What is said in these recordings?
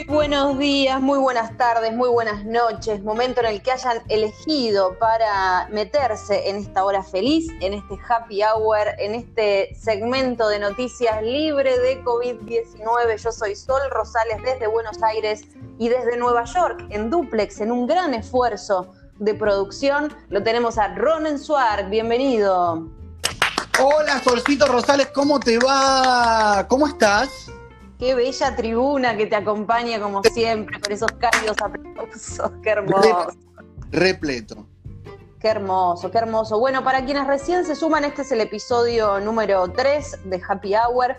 Muy buenos días, muy buenas tardes, muy buenas noches, momento en el que hayan elegido para meterse en esta hora feliz, en este happy hour, en este segmento de noticias libre de COVID-19. Yo soy Sol Rosales desde Buenos Aires y desde Nueva York, en duplex, en un gran esfuerzo de producción. Lo tenemos a Ronen Suar, bienvenido. Hola, Solcito Rosales, ¿cómo te va? ¿Cómo estás? Qué bella tribuna que te acompaña como siempre, con esos cálidos aplausos. Qué hermoso. Repleto. Qué hermoso, qué hermoso. Bueno, para quienes recién se suman, este es el episodio número 3 de Happy Hour.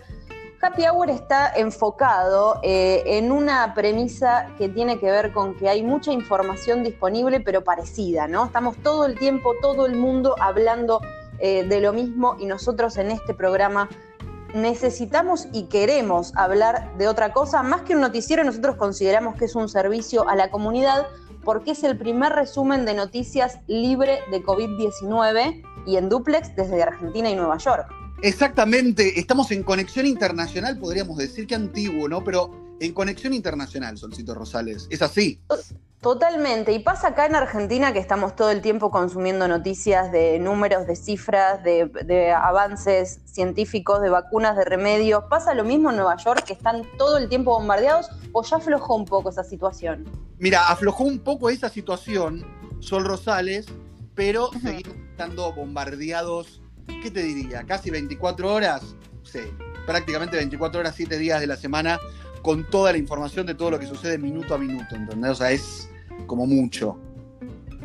Happy Hour está enfocado eh, en una premisa que tiene que ver con que hay mucha información disponible, pero parecida, ¿no? Estamos todo el tiempo, todo el mundo hablando eh, de lo mismo y nosotros en este programa necesitamos y queremos hablar de otra cosa, más que un noticiero, nosotros consideramos que es un servicio a la comunidad porque es el primer resumen de noticias libre de COVID-19 y en duplex desde Argentina y Nueva York. Exactamente, estamos en conexión internacional, podríamos decir que antiguo, ¿no? Pero en conexión internacional, Solcito Rosales, es así. Totalmente, y pasa acá en Argentina que estamos todo el tiempo consumiendo noticias de números, de cifras, de, avances científicos, de vacunas, de remedios. ¿Pasa lo mismo en Nueva York, que están todo el tiempo bombardeados, o ya aflojó un poco esa situación? Mira, aflojó un poco esa situación, Sol Rosales, pero seguimos estando bombardeados, ¿qué te diría? Casi 24 horas, sí, prácticamente 24 horas, 7 días de la semana, con toda la información de todo lo que sucede minuto a minuto, ¿entendés? O sea, es como mucho.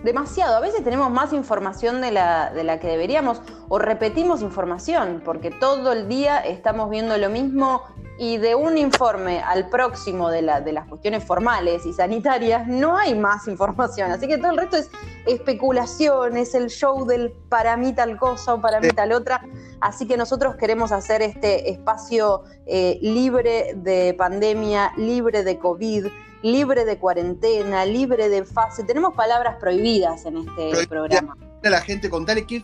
Demasiado. A veces tenemos más información de la, de la que deberíamos o repetimos información porque todo el día estamos viendo lo mismo y de un informe al próximo de, la, de las cuestiones formales y sanitarias no hay más información. Así que todo el resto es especulación, es el show del para mí tal cosa o para mí tal otra. Así que nosotros queremos hacer este espacio eh, libre de pandemia, libre de COVID, libre de cuarentena, libre de fase. Tenemos palabras prohibidas en este programa. A la gente, contale qué,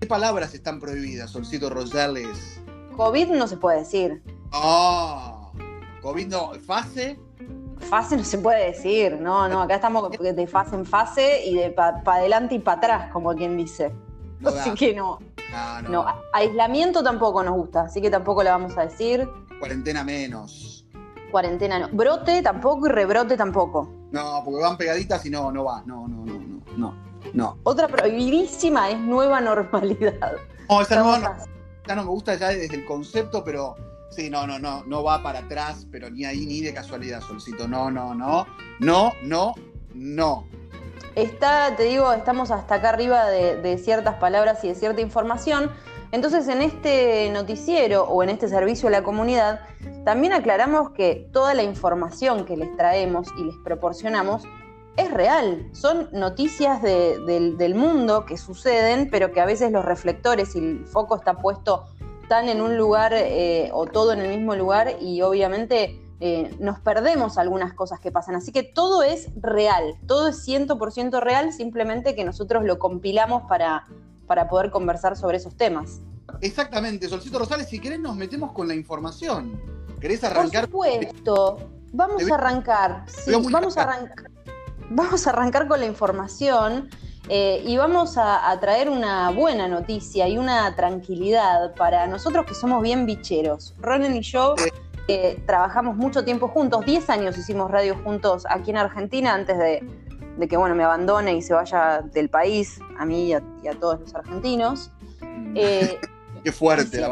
qué palabras están prohibidas, Solcito Rosales. COVID no se puede decir. Ah, COVID no, fase. Fase no se puede decir, no, no, acá estamos de fase en fase y de para adelante y para atrás, como quien dice. así que no. no. Aislamiento tampoco nos gusta, así que tampoco le vamos a decir. Cuarentena menos cuarentena no. Brote tampoco y rebrote tampoco. No, porque van pegaditas y no, no va. No, no, no, no, no. no. Otra prohibidísima es nueva normalidad. No, esa nueva no, ya no me gusta ya desde el concepto, pero sí, no, no, no, no va para atrás, pero ni ahí ni de casualidad, Solcito. No, no, no. No, no, no. Está, te digo, estamos hasta acá arriba de, ciertas palabras y de cierta información. Entonces, en este noticiero o en este servicio a la comunidad, también aclaramos que toda la información que les traemos y les proporcionamos es real. Son noticias del mundo que suceden, pero que a veces los reflectores y el foco está puesto tan en un lugar eh, o todo en el mismo lugar y obviamente eh, nos perdemos algunas cosas que pasan. Así que todo es real, todo es 100% real, simplemente que nosotros lo compilamos para, para poder conversar sobre esos temas. Exactamente, Solcito Rosales, si querés nos metemos con la información. ¿Querés arrancar? Por supuesto, vamos a arrancar. Sí, vamos a arrancar. Vamos a arrancar con la información eh, y vamos a, traer una buena noticia y una tranquilidad para nosotros que somos bien bicheros. Ronen y yo eh, trabajamos mucho tiempo juntos, 10 años hicimos radio juntos aquí en Argentina antes de, de que bueno, me abandone y se vaya del país, a mí y a, todos los argentinos. Mm. Eh, Qué fuerte.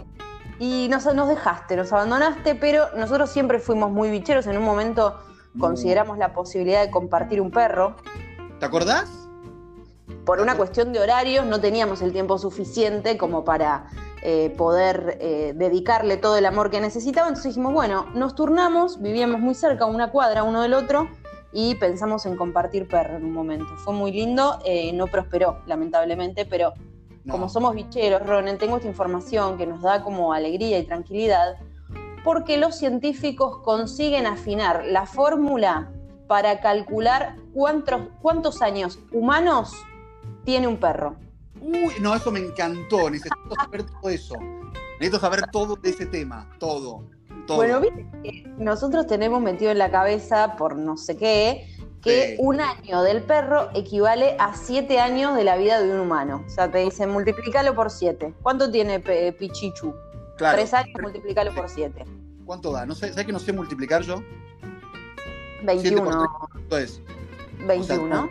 Y, nos, nos dejaste, nos abandonaste, pero nosotros siempre fuimos muy bicheros. En un momento mm. consideramos la posibilidad de compartir un perro. ¿Te acordás? Por una cuestión de horarios no teníamos el tiempo suficiente como para eh, poder eh, dedicarle todo el amor que necesitaba. Entonces dijimos, bueno, nos turnamos, vivíamos muy cerca, una cuadra uno del otro, y pensamos en compartir perro en un momento. Fue muy lindo, eh, no prosperó, lamentablemente, pero como somos bicheros, Ronen, tengo esta información que nos da como alegría y tranquilidad, porque los científicos consiguen afinar la fórmula para calcular cuántos, cuántos años humanos tiene un perro. Uy, no, eso me encantó, necesito saber todo eso. Necesito saber todo de ese tema, todo. Todo. Bueno, viste que nosotros tenemos metido en la cabeza, por no sé qué, que Sí. un año del perro equivale a siete años de la vida de un humano. O sea, te dicen, multiplícalo por siete. ¿Cuánto tiene Pichichu? claro. Tres años, multiplícalo por siete. ¿Cuánto da? No sé, ¿sabes que no sé multiplicar yo? 21. ¿Cuánto es? 21.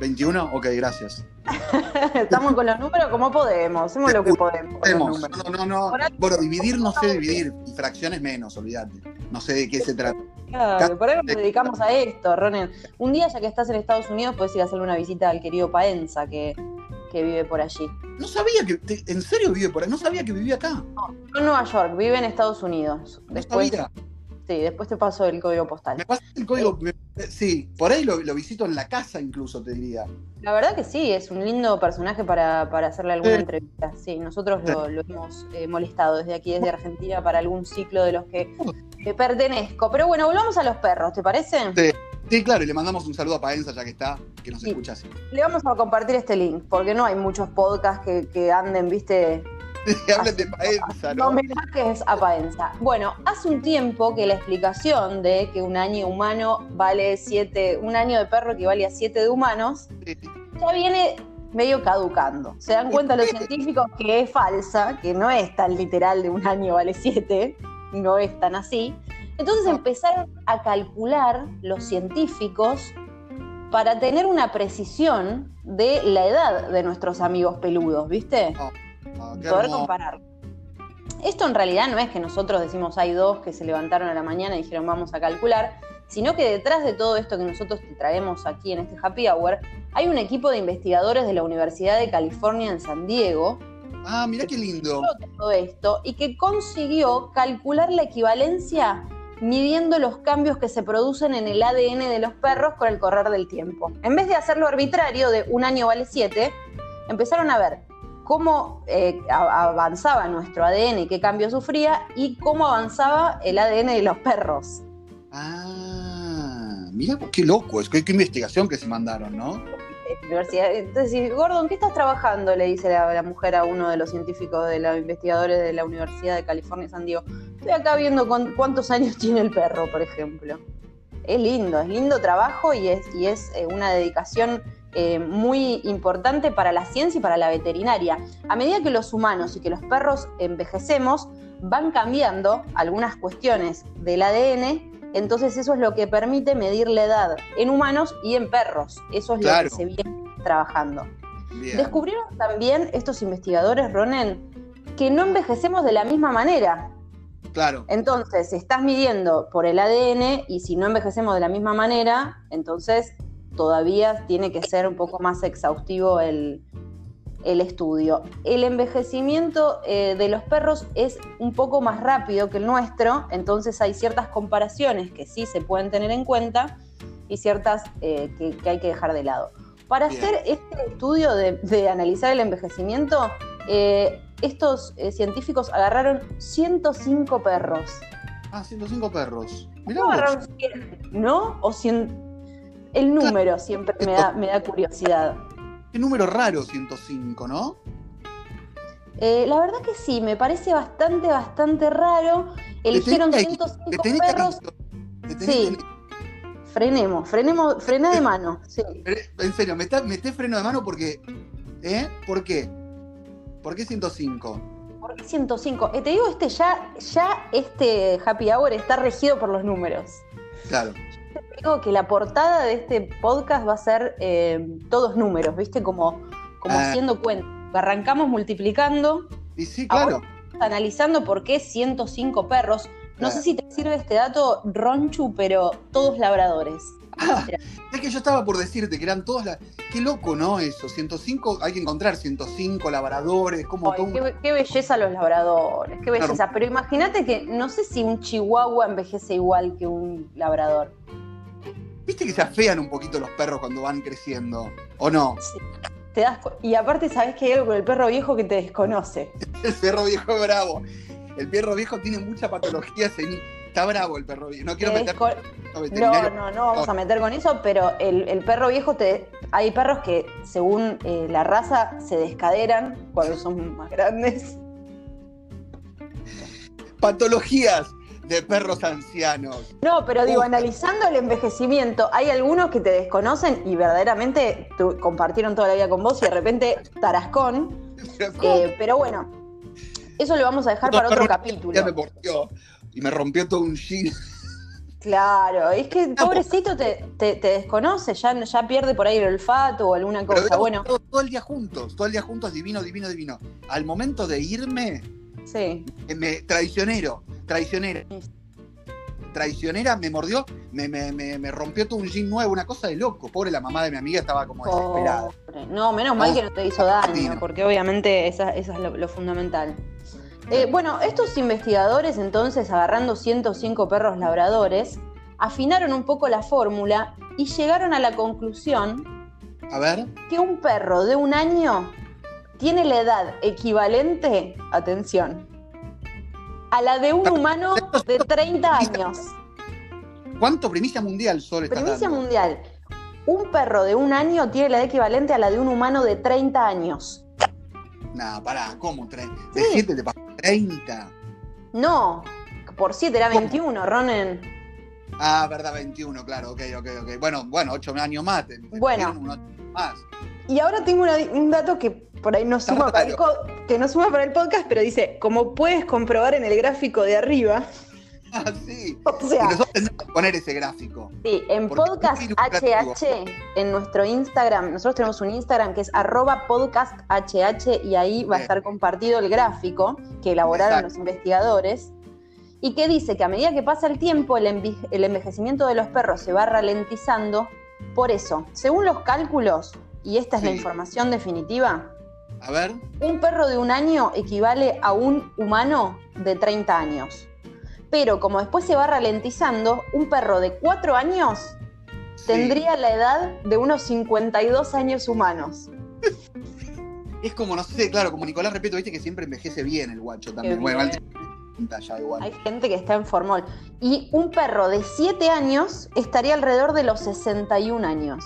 21, ok, gracias. Estamos con los números como podemos, hacemos lo que podemos. No, no, no. Bueno, dividir no sé dividir. Y fracciones menos, olvídate. No sé de qué se trata. Claro, por algo nos dedicamos a esto, Ronen. Un día, ya que estás en Estados Unidos, puedes ir a hacerle una visita al querido Paenza, que, que vive por allí. No sabía que. te- ¿En serio vive por ahí? No sabía que vivía acá. No en Nueva York, vive en Estados Unidos. No Después, sabía. Sí, después te paso el código postal. Me pasa el código. me- sí, por ahí lo, lo visito en la casa, incluso, te diría. La verdad que sí, es un lindo personaje para, para hacerle alguna entrevista. Sí, nosotros lo, lo hemos eh, molestado desde aquí, desde Argentina, para algún ciclo de los que eh, pertenezco. Pero bueno, volvamos a los perros, ¿te parece? Sí. Sí, claro, y le mandamos un saludo a Paenza, ya que está, que nos Sí. escucha así. Le vamos a compartir este link, porque no hay muchos podcasts que, que anden, viste, Que hablen de Paenza, ¿no? homenajes a Paenza. Bueno, hace un tiempo que la explicación de que un año humano vale siete, un año de perro equivale a siete de humanos, Sí. ya viene medio caducando. Se dan cuenta los científicos que es falsa, que no es tan literal de un año vale siete, no es tan así. Entonces empezaron a calcular los científicos para tener una precisión de la edad de nuestros amigos peludos, ¿viste? Ah, qué poder hermoso. comparar. Esto en realidad no es que nosotros decimos hay dos que se levantaron a la mañana y dijeron vamos a calcular, sino que detrás de todo esto que nosotros te traemos aquí en este Happy Hour, hay un equipo de investigadores de la Universidad de California en San Diego Ah, mirá qué lindo. todo esto y que consiguió calcular la equivalencia midiendo los cambios que se producen en el ADN de los perros con el correr del tiempo. En vez de hacerlo arbitrario de un año vale siete, empezaron a ver cómo eh, avanzaba nuestro ADN, qué cambio sufría y cómo avanzaba el ADN de los perros. Ah, mira qué loco, es qué investigación que se mandaron, ¿no? Universidad. Entonces, Gordon, ¿qué estás trabajando? Le dice la, la mujer a uno de los científicos, de los investigadores de la Universidad de California, San Diego. Estoy acá viendo cuán- cuántos años tiene el perro, por ejemplo. Es lindo, es lindo trabajo y es, y es eh, una dedicación eh, muy importante para la ciencia y para la veterinaria. A medida que los humanos y que los perros envejecemos, van cambiando algunas cuestiones del ADN, entonces eso es lo que permite medir la edad en humanos y en perros. Eso es Claro. lo que se viene trabajando. Bien. Descubrieron también estos investigadores, Ronen, que no envejecemos de la misma manera. Claro. Entonces, si estás midiendo por el ADN y si no envejecemos de la misma manera, entonces todavía tiene que ser un poco más exhaustivo el, el estudio. El envejecimiento eh, de los perros es un poco más rápido que el nuestro, entonces hay ciertas comparaciones que sí se pueden tener en cuenta y ciertas eh, que, que hay que dejar de lado. Para Bien. hacer este estudio de, de analizar el envejecimiento, eh, estos científicos agarraron 105 perros. Ah, 105 perros. Mirá ¿No agarraron 100, ¿No? O 100. El número siempre me da, me da curiosidad. Qué número raro 105, ¿no? Eh, la verdad que sí, me parece bastante, bastante raro. Eligieron tenés ahí, 105 Te tenés perros. Sí. Frenemos, frenemos, frená de mano. Sí. En serio, meté, meté freno de mano porque. ¿Eh? ¿Por qué? ¿Por qué 105? ¿Por qué 105? Eh, te digo, este ya, ya este happy hour está regido por los números. Claro. Digo que la portada de este podcast va a ser eh, todos números, ¿viste? Como, como Ah. haciendo cuenta. Arrancamos multiplicando, Y sí, claro. analizando por qué 105 perros. No sé si te sirve este dato, Ronchu, pero todos labradores. Ah, es que yo estaba por decirte que eran todos las. Qué loco, ¿no? Eso. 105, hay que encontrar 105 labradores, como Ay, todo un- qué, be- qué belleza los labradores, qué belleza. Pero imagínate que no sé si un chihuahua envejece igual que un labrador. Viste que se afean un poquito los perros cuando van creciendo, ¿o no? Sí. Te das y aparte sabes que hay algo con el perro viejo que te desconoce. El perro viejo es bravo. El perro viejo tiene mucha patología senil. Está bravo el perro viejo. No quiero Te meter a No, no, no vamos a meter con eso, pero el, el perro viejo, te, hay perros que según eh, la raza se descaderan cuando son más grandes. Patologías de perros ancianos. No, pero digo, Uf. analizando el envejecimiento, hay algunos que te desconocen y verdaderamente tu- compartieron toda la vida con vos y de repente tarascón. Eh, pero bueno, eso lo vamos a dejar para otro capítulo. Ya me mordió y me rompió todo un jean. Claro, es que pobrecito te, te- te desconoce, ya, ya pierde por ahí el olfato o alguna cosa. Bueno, todo, todo el día juntos, todo el día juntos, divino, divino, divino. Al momento de irme, sí. eh, me, traicionero, traicionera. Traicionera me mordió, me, me, me, rompió todo un jean nuevo, una cosa de loco. Pobre la mamá de mi amiga estaba como desesperada. Pobre. No, menos mal Oh, que no te hizo daño, porque obviamente esa, esa es lo, lo fundamental. Eh, bueno, estos investigadores entonces, agarrando 105 perros labradores, afinaron un poco la fórmula y llegaron a la conclusión A ver, que un perro de un año tiene la edad equivalente, atención, a la de un humano de 30 años. ¿cuánto primicia mundial Sol Primicia dando? mundial. Un perro de un año tiene la edad equivalente a la de un humano de 30 años. Nah, pará, ¿cómo? De Sí. 7 te pasó a 30. No, por 7 era ¿Cómo? 21, Ronen. Ah, verdad, 21, claro, ok, ok, ok. Bueno, bueno, 8 años más. te- te Bueno. más. Y ahora tengo una- un dato que por ahí no suma, para el, que no suma para el podcast, pero dice, como puedes comprobar en el gráfico de arriba, Ah, sí. o sea, nosotros tendremos que poner ese gráfico. Sí, en podcast. HH, en nuestro Instagram, nosotros tenemos un Instagram que es arroba podcast HH y ahí va a estar compartido el gráfico que elaboraron Exacto. los investigadores y que dice que a medida que pasa el tiempo el, enve- el envejecimiento de los perros se va ralentizando. Por eso, según los cálculos, y esta es la información definitiva, A ver, un perro de un año equivale a un humano de 30 años. Pero como después se va ralentizando, un perro de 4 años sí. tendría la edad de unos 52 años humanos. Es como, no sé, claro, como Nicolás Repeto, viste que siempre envejece bien el guacho también. Bueno, ya igual. Hay gente que está en formol. Y un perro de 7 años estaría alrededor de los 61 años.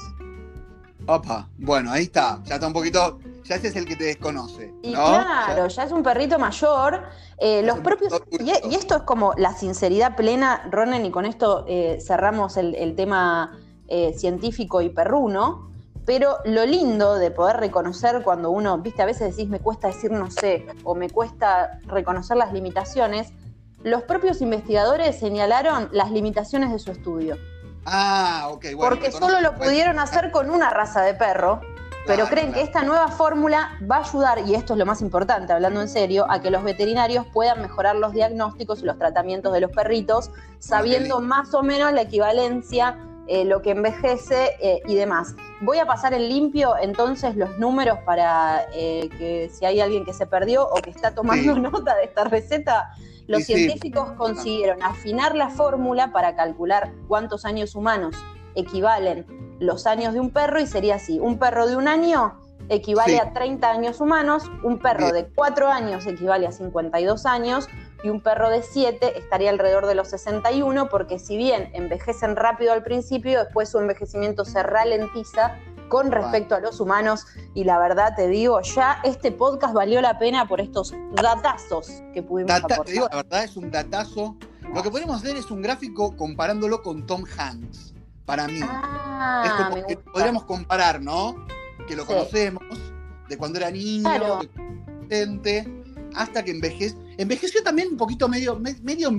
Opa, bueno, ahí está. Ya está un poquito. Ya ese es el que te desconoce. Y claro, ya es un perrito mayor. Eh, los propios. Y, y esto es como la sinceridad plena, Ronen, y con esto eh, cerramos el, el tema eh, científico y perruno. Pero lo lindo de poder reconocer cuando uno, viste, a veces decís me cuesta decir no sé, o me cuesta reconocer las limitaciones, los propios investigadores señalaron las limitaciones de su estudio. Ah, ok, bueno. porque solo lo pudieron hacer con una raza de perro, pero Claro, creen que esta nueva fórmula va a ayudar, y esto es lo más importante, hablando en serio, a que los veterinarios puedan mejorar los diagnósticos y los tratamientos de los perritos, sabiendo más o menos la equivalencia, eh, lo que envejece eh, y demás. Voy a pasar en limpio entonces los números para eh, que si hay alguien que se perdió o que está tomando Sí. nota de esta receta, los Sí, sí. científicos consiguieron afinar la fórmula para calcular cuántos años humanos equivalen los años de un perro y sería así, un perro de un año equivale Sí. a 30 años humanos, un perro Bien. de 4 años equivale a 52 años y un perro de 7 estaría alrededor de los 61 porque si bien envejecen rápido al principio, después su envejecimiento se ralentiza con respecto a los humanos y la verdad te digo, ya este podcast valió la pena por estos datazos que pudimos Data- te aportar. digo, la verdad es un datazo. Lo que podemos hacer es un gráfico comparándolo con Tom Hanks. Para mí. es Ah, como me que podríamos comparar, ¿no? Que lo Sí. conocemos, de cuando era niño, Claro. hasta que envejeció. Envejeció también un poquito medio, me- medio,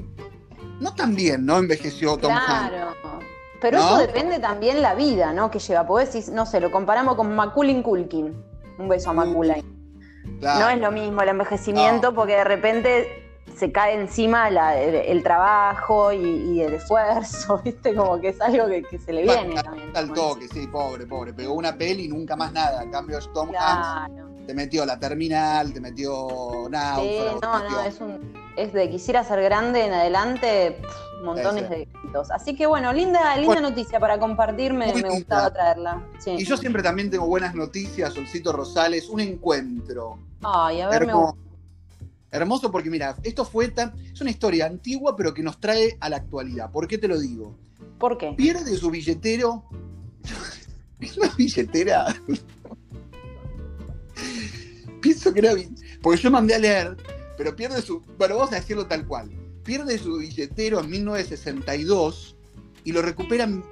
no tan bien, ¿no? Envejeció Tom Hanks. Claro. Pero ¿No? eso depende también la vida, ¿no? Que lleva. Porque decís, no sé, lo comparamos con Macaulay Culkin. Un beso a Macaulay. Claro. No es lo mismo el envejecimiento porque de repente se cae encima la- el, el trabajo y, y el esfuerzo, ¿viste? Como que es algo que, que se le viene Bueno, también. Al toque, sí, pobre, pobre. Pegó una peli y nunca más nada. En cambio, Tom decís. Hanks Claro. te metió la terminal, te metió Sí, náufrago, te no, metió- no, es, un, es de quisiera ser grande en adelante, pff, montones Sí, sí. de éxitos. Así que bueno, linda, linda Bueno, noticia para compartir, me, gustaba traerla. Sí. Y yo siempre también tengo buenas noticias, Solcito Rosales, un encuentro. Ay, a ver, me Hermoso. Hermoso porque mira, esto fue tan. Es una historia antigua, pero que nos trae a la actualidad. ¿Por qué te lo digo? ¿Por qué? Pierde su billetero. Es una billetera. Pienso que era. Porque yo mandé a leer, pero pierde su. Bueno, vamos a decirlo tal cual. pierde su billetero en 1962 y lo recupera en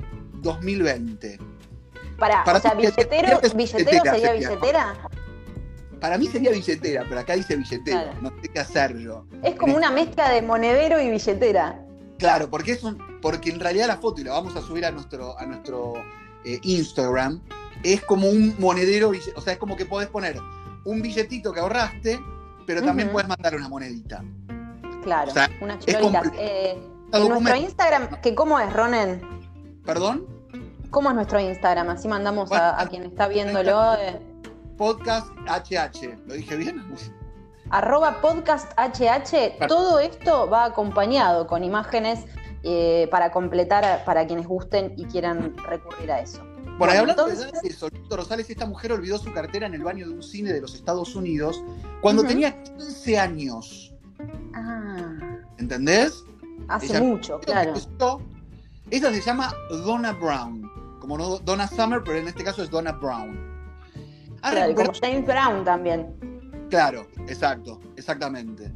2020. Pará, Para o sea, billetero, billetero billetera sería. billetera. Para mí sería billetera, pero acá dice billetero. Claro. No sé qué hacer yo. Es como una mezcla de monedero y billetera. Claro, porque es un, porque en realidad la foto, y la vamos a subir a nuestro, a nuestro eh, Instagram, es como un monedero, o sea, es como que podés poner un billetito que ahorraste, pero también Ujú. puedes mandar una monedita. Claro, O sea, unas Eh, nuestro. Instagram, que ¿cómo es, Ronen? ¿Perdón? ¿Cómo es nuestro Instagram? Así mandamos a, a quien está viéndolo. eh, Podcast HH. ¿Lo dije bien? arroba podcast HH. Todo esto va acompañado con imágenes eh, para completar para quienes gusten y quieran recurrir a eso. Por ahí hablando entonces- de eso, Lito Rosales, esta mujer olvidó su cartera en el baño de un cine de los Estados Unidos cuando tenía 15 años. Ah, ¿Entendés? hace Ella- mucho, claro. Esa se llama Donna Brown. Como no Donna Summer, pero en este caso es Donna Brown. Ha Claro, y como recuperado- James Brown también. Claro, exacto, exactamente.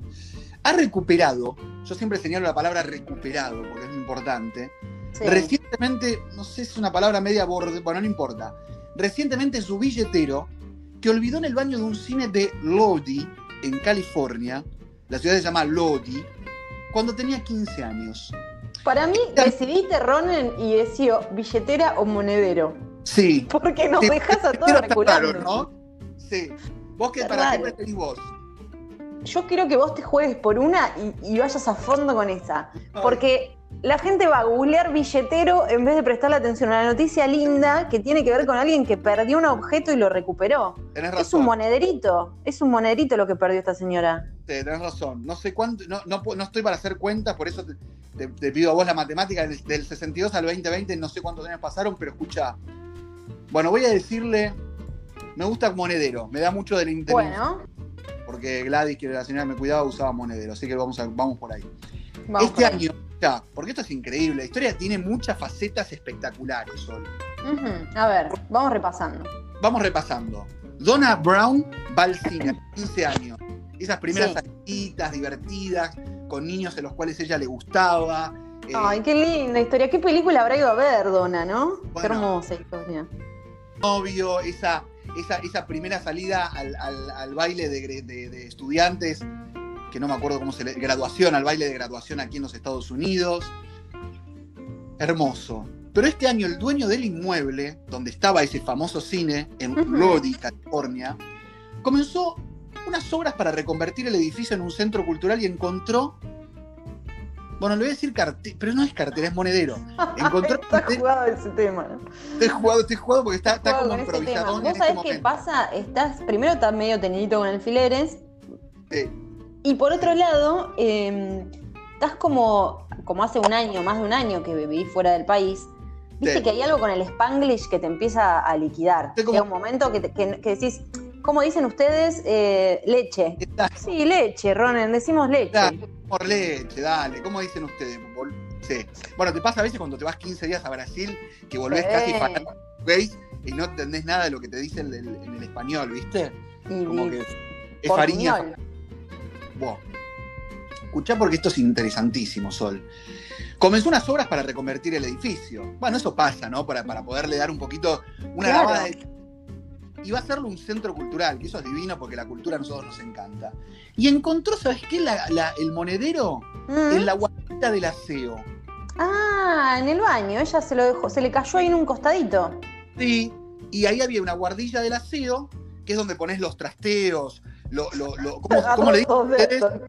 Ha recuperado, yo siempre señalo la palabra recuperado porque es muy importante. Sí. Recientemente, no sé si es una palabra media borde, bueno, no importa. Recientemente su billetero, que olvidó en el baño de un cine de Lodi, en California, la ciudad se llama Lodi, cuando tenía 15 años. Para mí, decidiste, Ronen, y decía billetera o monedero. Sí. Porque nos dejas a todos reculando. raro, ¿no? Sí. ¿Vos qué, para qué preferís vos? Yo quiero que vos te juegues por una y, y vayas a fondo con esa. Porque la gente va a googlear billetero en vez de prestarle atención a la noticia linda que tiene que ver con alguien que perdió un objeto y lo recuperó. Tenés Es razón. un monederito. Es un monederito lo que perdió esta señora. Sí, tenés razón. No sé cuánto, no, no, no estoy para hacer cuentas, por eso te, te- te pido a vos la matemática del, del 62 al 2020, no sé cuántos años pasaron, pero escucha. Bueno, voy a decirle, me gusta monedero, me da mucho del interés, Bueno, porque Gladys, que era la señora me cuidaba, usaba monedero, así que vamos, a- vamos por ahí. vamos este por ahí. año, ya, porque esto es increíble, la historia tiene muchas facetas espectaculares, Sol. Ujú. A ver, vamos repasando. Vamos repasando. Donna Brown va al cine a los 15 años. Esas primeras Sí. divertidas, con niños en los cuales ella le gustaba. eh, Ay, qué linda historia. ¿Qué película habrá ido a ver, Dona, no? Qué hermosa historia. Novio, esa, esa, esa primera salida al, al- al baile de, gre- de- de estudiantes, que no me acuerdo cómo se le. graduación, al baile de graduación aquí en los Estados Unidos. Hermoso. Pero este año el dueño del inmueble, donde estaba ese famoso cine, en. Lodi, California, comenzó unas obras para reconvertir el edificio en un centro cultural y encontró. Bueno, le voy a decir cartel, pero no es cartel, es monedero. Encontró Está jugado ese tema. Estoy jugado, estoy jugado porque está, está como en Vos este sabés qué pasa, estás, primero estás medio tenidito con alfileres, Sí. y por otro lado, eh, estás como, como hace un año, más de un año que viví fuera del país. Viste Sí. que hay algo con el spanglish que te empieza a liquidar. Estoy como- Llega un momento que, te- que- que decís, ¿cómo dicen ustedes? Eh, leche. Sí, leche, Ronen, decimos leche. está, por leche, dale. ¿Cómo dicen ustedes? Sí. Bueno, te pasa a veces cuando te vas 15 días a Brasil que volvés Sí. casi fatal portugués y no entendés nada de lo que te dicen del- en el español, ¿viste? Como que es fariña. Buah. Escuchá porque esto es interesantísimo, Sol. Comenzó unas obras para reconvertir el edificio. Bueno, eso pasa, ¿no? Para, para poderle dar un poquito una Claro. lavada de... Y va a hacerlo un centro cultural, que eso es divino porque la cultura a nosotros nos encanta. Y encontró, ¿sabes qué? La- la- el monedero Mm. en la guardita del aseo. Ah, en el baño, ella se lo dejó, se le cayó ahí en un costadito. Sí. Y ahí había una guardilla del aseo, que es donde pones los trasteos, lo, lo- lo- ¿cómo, cómo le dicen.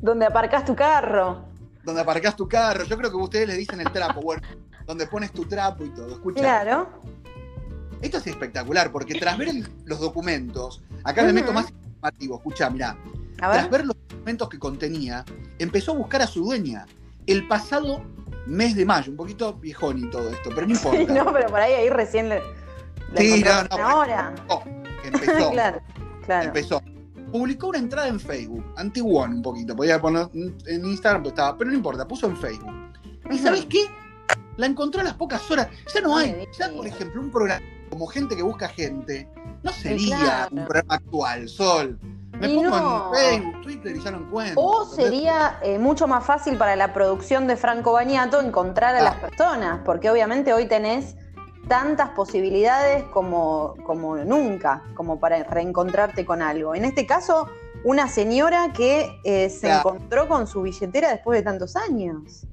Donde aparcás tu carro. Donde aparcás tu carro. Yo creo que ustedes le dicen el trapo, bueno, donde pones tu trapo y todo. Escucha. Claro. Esto es espectacular, porque tras ver el- los documentos, acá me Ujú. meto más informativo, escucha, mirá, A tras ver. ver los documentos que contenía, empezó a buscar a su dueña el pasado mes de mayo, un poquito viejón y todo esto, pero no importa. Sí, no, pero por ahí, ahí recién le, la Sí, encontraron no, no, ahora. Oh, empezó, claro, claro. empezó. Publicó una entrada en Facebook, antiguón un poquito, podía poner en Instagram, pero estaba, pero no importa, puso en Facebook. ¿Y Ujú. sabes qué? La encontró a las pocas horas. Ya no No hay, ya por ejemplo, un programa como gente que busca gente, no sería claro. un programa actual, Sol. ¿Me Y pongo no. en Facebook, Twitter y ya no encuentro. O sería eh, mucho más fácil para la producción de Franco Bañato encontrar a Ah. las personas, porque obviamente hoy tenés tantas posibilidades como, como nunca, como para reencontrarte con algo. En este caso, una señora que eh, se Claro. encontró con su billetera después de tantos años.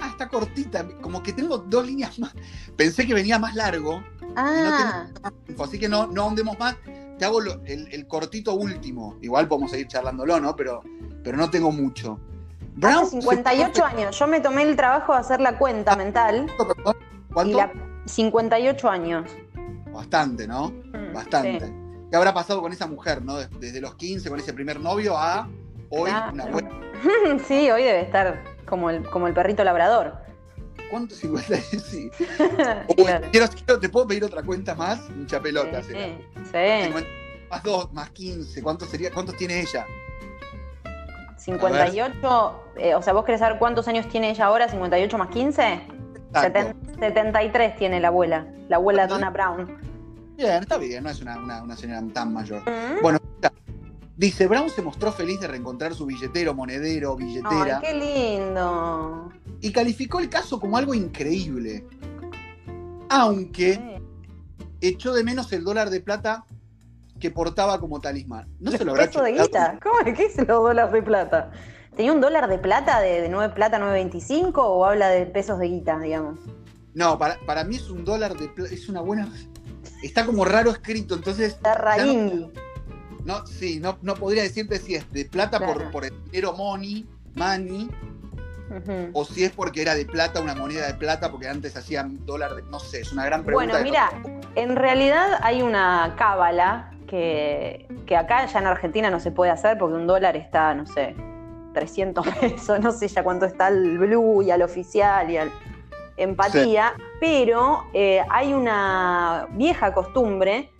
Ah, está cortita. Como que tengo dos líneas más. Pensé que venía más largo. Ah, info, Así que no, no ahondemos más. Te hago lo- el, el cortito último. Igual podemos seguir charlándolo, ¿no? Pero, pero no tengo mucho. hace se- 58 años. Yo me tomé el trabajo de hacer la cuenta mental Perdón, y ¿Cuánto? la 58 años. Bastante, ¿no? Mm, Bastante. sí. ¿Qué habrá pasado con esa mujer, no? Des- Desde los 15, con ese primer novio, a hoy, Claro. una buena. sí, hoy debe estar como el, como el perrito labrador. ¿Cuánto? 50, sí. O, Claro. quiero, quiero- ¿Te puedo pedir otra cuenta más? Mucha pelota. Sí, será. sí. 50 Más 2, más 15. ¿Cuántos, sería, ¿Cuántos tiene ella? 58, eh, o sea, vos querés saber cuántos años tiene ella ahora, 58 más 15? Exacto. Seten- 73 tiene la abuela, la abuela Donna Brown. Bien, está bien, no es una, una- una señora tan mayor. Mm. Bueno. Dice, Brown se mostró feliz de reencontrar su billetero, monedero, Ay, billetera, qué lindo. y calificó el caso como algo increíble. Aunque echó de menos el dólar de plata que portaba como talismán. No se lo habrá Peso de hecho- guita. ¿Cómo es que es los dólares de plata? ¿Tenía un dólar de plata de, de 9 plata 9.25 o habla de pesos de guita, digamos? No, para, para mí es un dólar de plata, es una buena... Está como raro escrito, entonces... Está raringui. No, sí, no, no podría decirte si es de plata por, Claro. por el dinero money, money, o si es porque era de plata, una moneda de plata, porque antes hacían dólar de. No sé, es una gran pregunta. Bueno, mira, no- en realidad hay una cábala que, que acá ya en Argentina no se puede hacer porque un dólar está, no sé, 300 pesos, no sé ya cuánto está el blue y al oficial y al empatía, pero eh, hay una vieja costumbre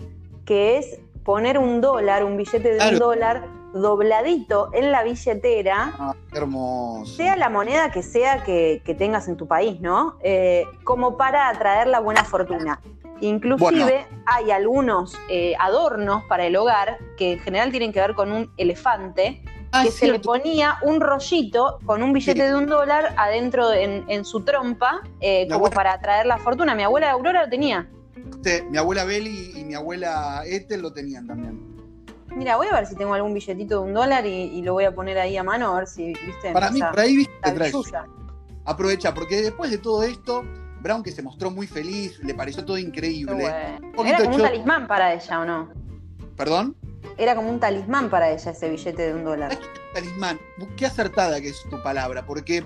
que es poner un dólar, un billete de Claro. un dólar dobladito en la billetera Ah, qué hermoso. sea la moneda que sea que, que tengas en tu país, ¿no? Eh, como para atraer la buena fortuna. Inclusive hay algunos eh, adornos para el hogar que en general tienen que ver con un elefante, Ah, que se le ponía un rollito con un billete Sí. de un dólar adentro en, en su trompa, eh, como abuela- para atraer la fortuna. Mi abuela Aurora lo tenía. Sí, mi abuela Beli y mi abuela Ethel lo tenían también. Mira, voy a ver si tengo algún billetito de un dólar y, y lo voy a poner ahí a mano a ver si, viste, Para mí, por ahí viste, traes. Aprovecha, porque después de todo esto, Brown, que se mostró muy feliz, le pareció todo increíble. bueno. Poquito Era como un talismán para ella, ¿o no? ¿Perdón? Era como un talismán para ella ese billete de un dólar. Talismán. Qué acertada que es tu palabra, porque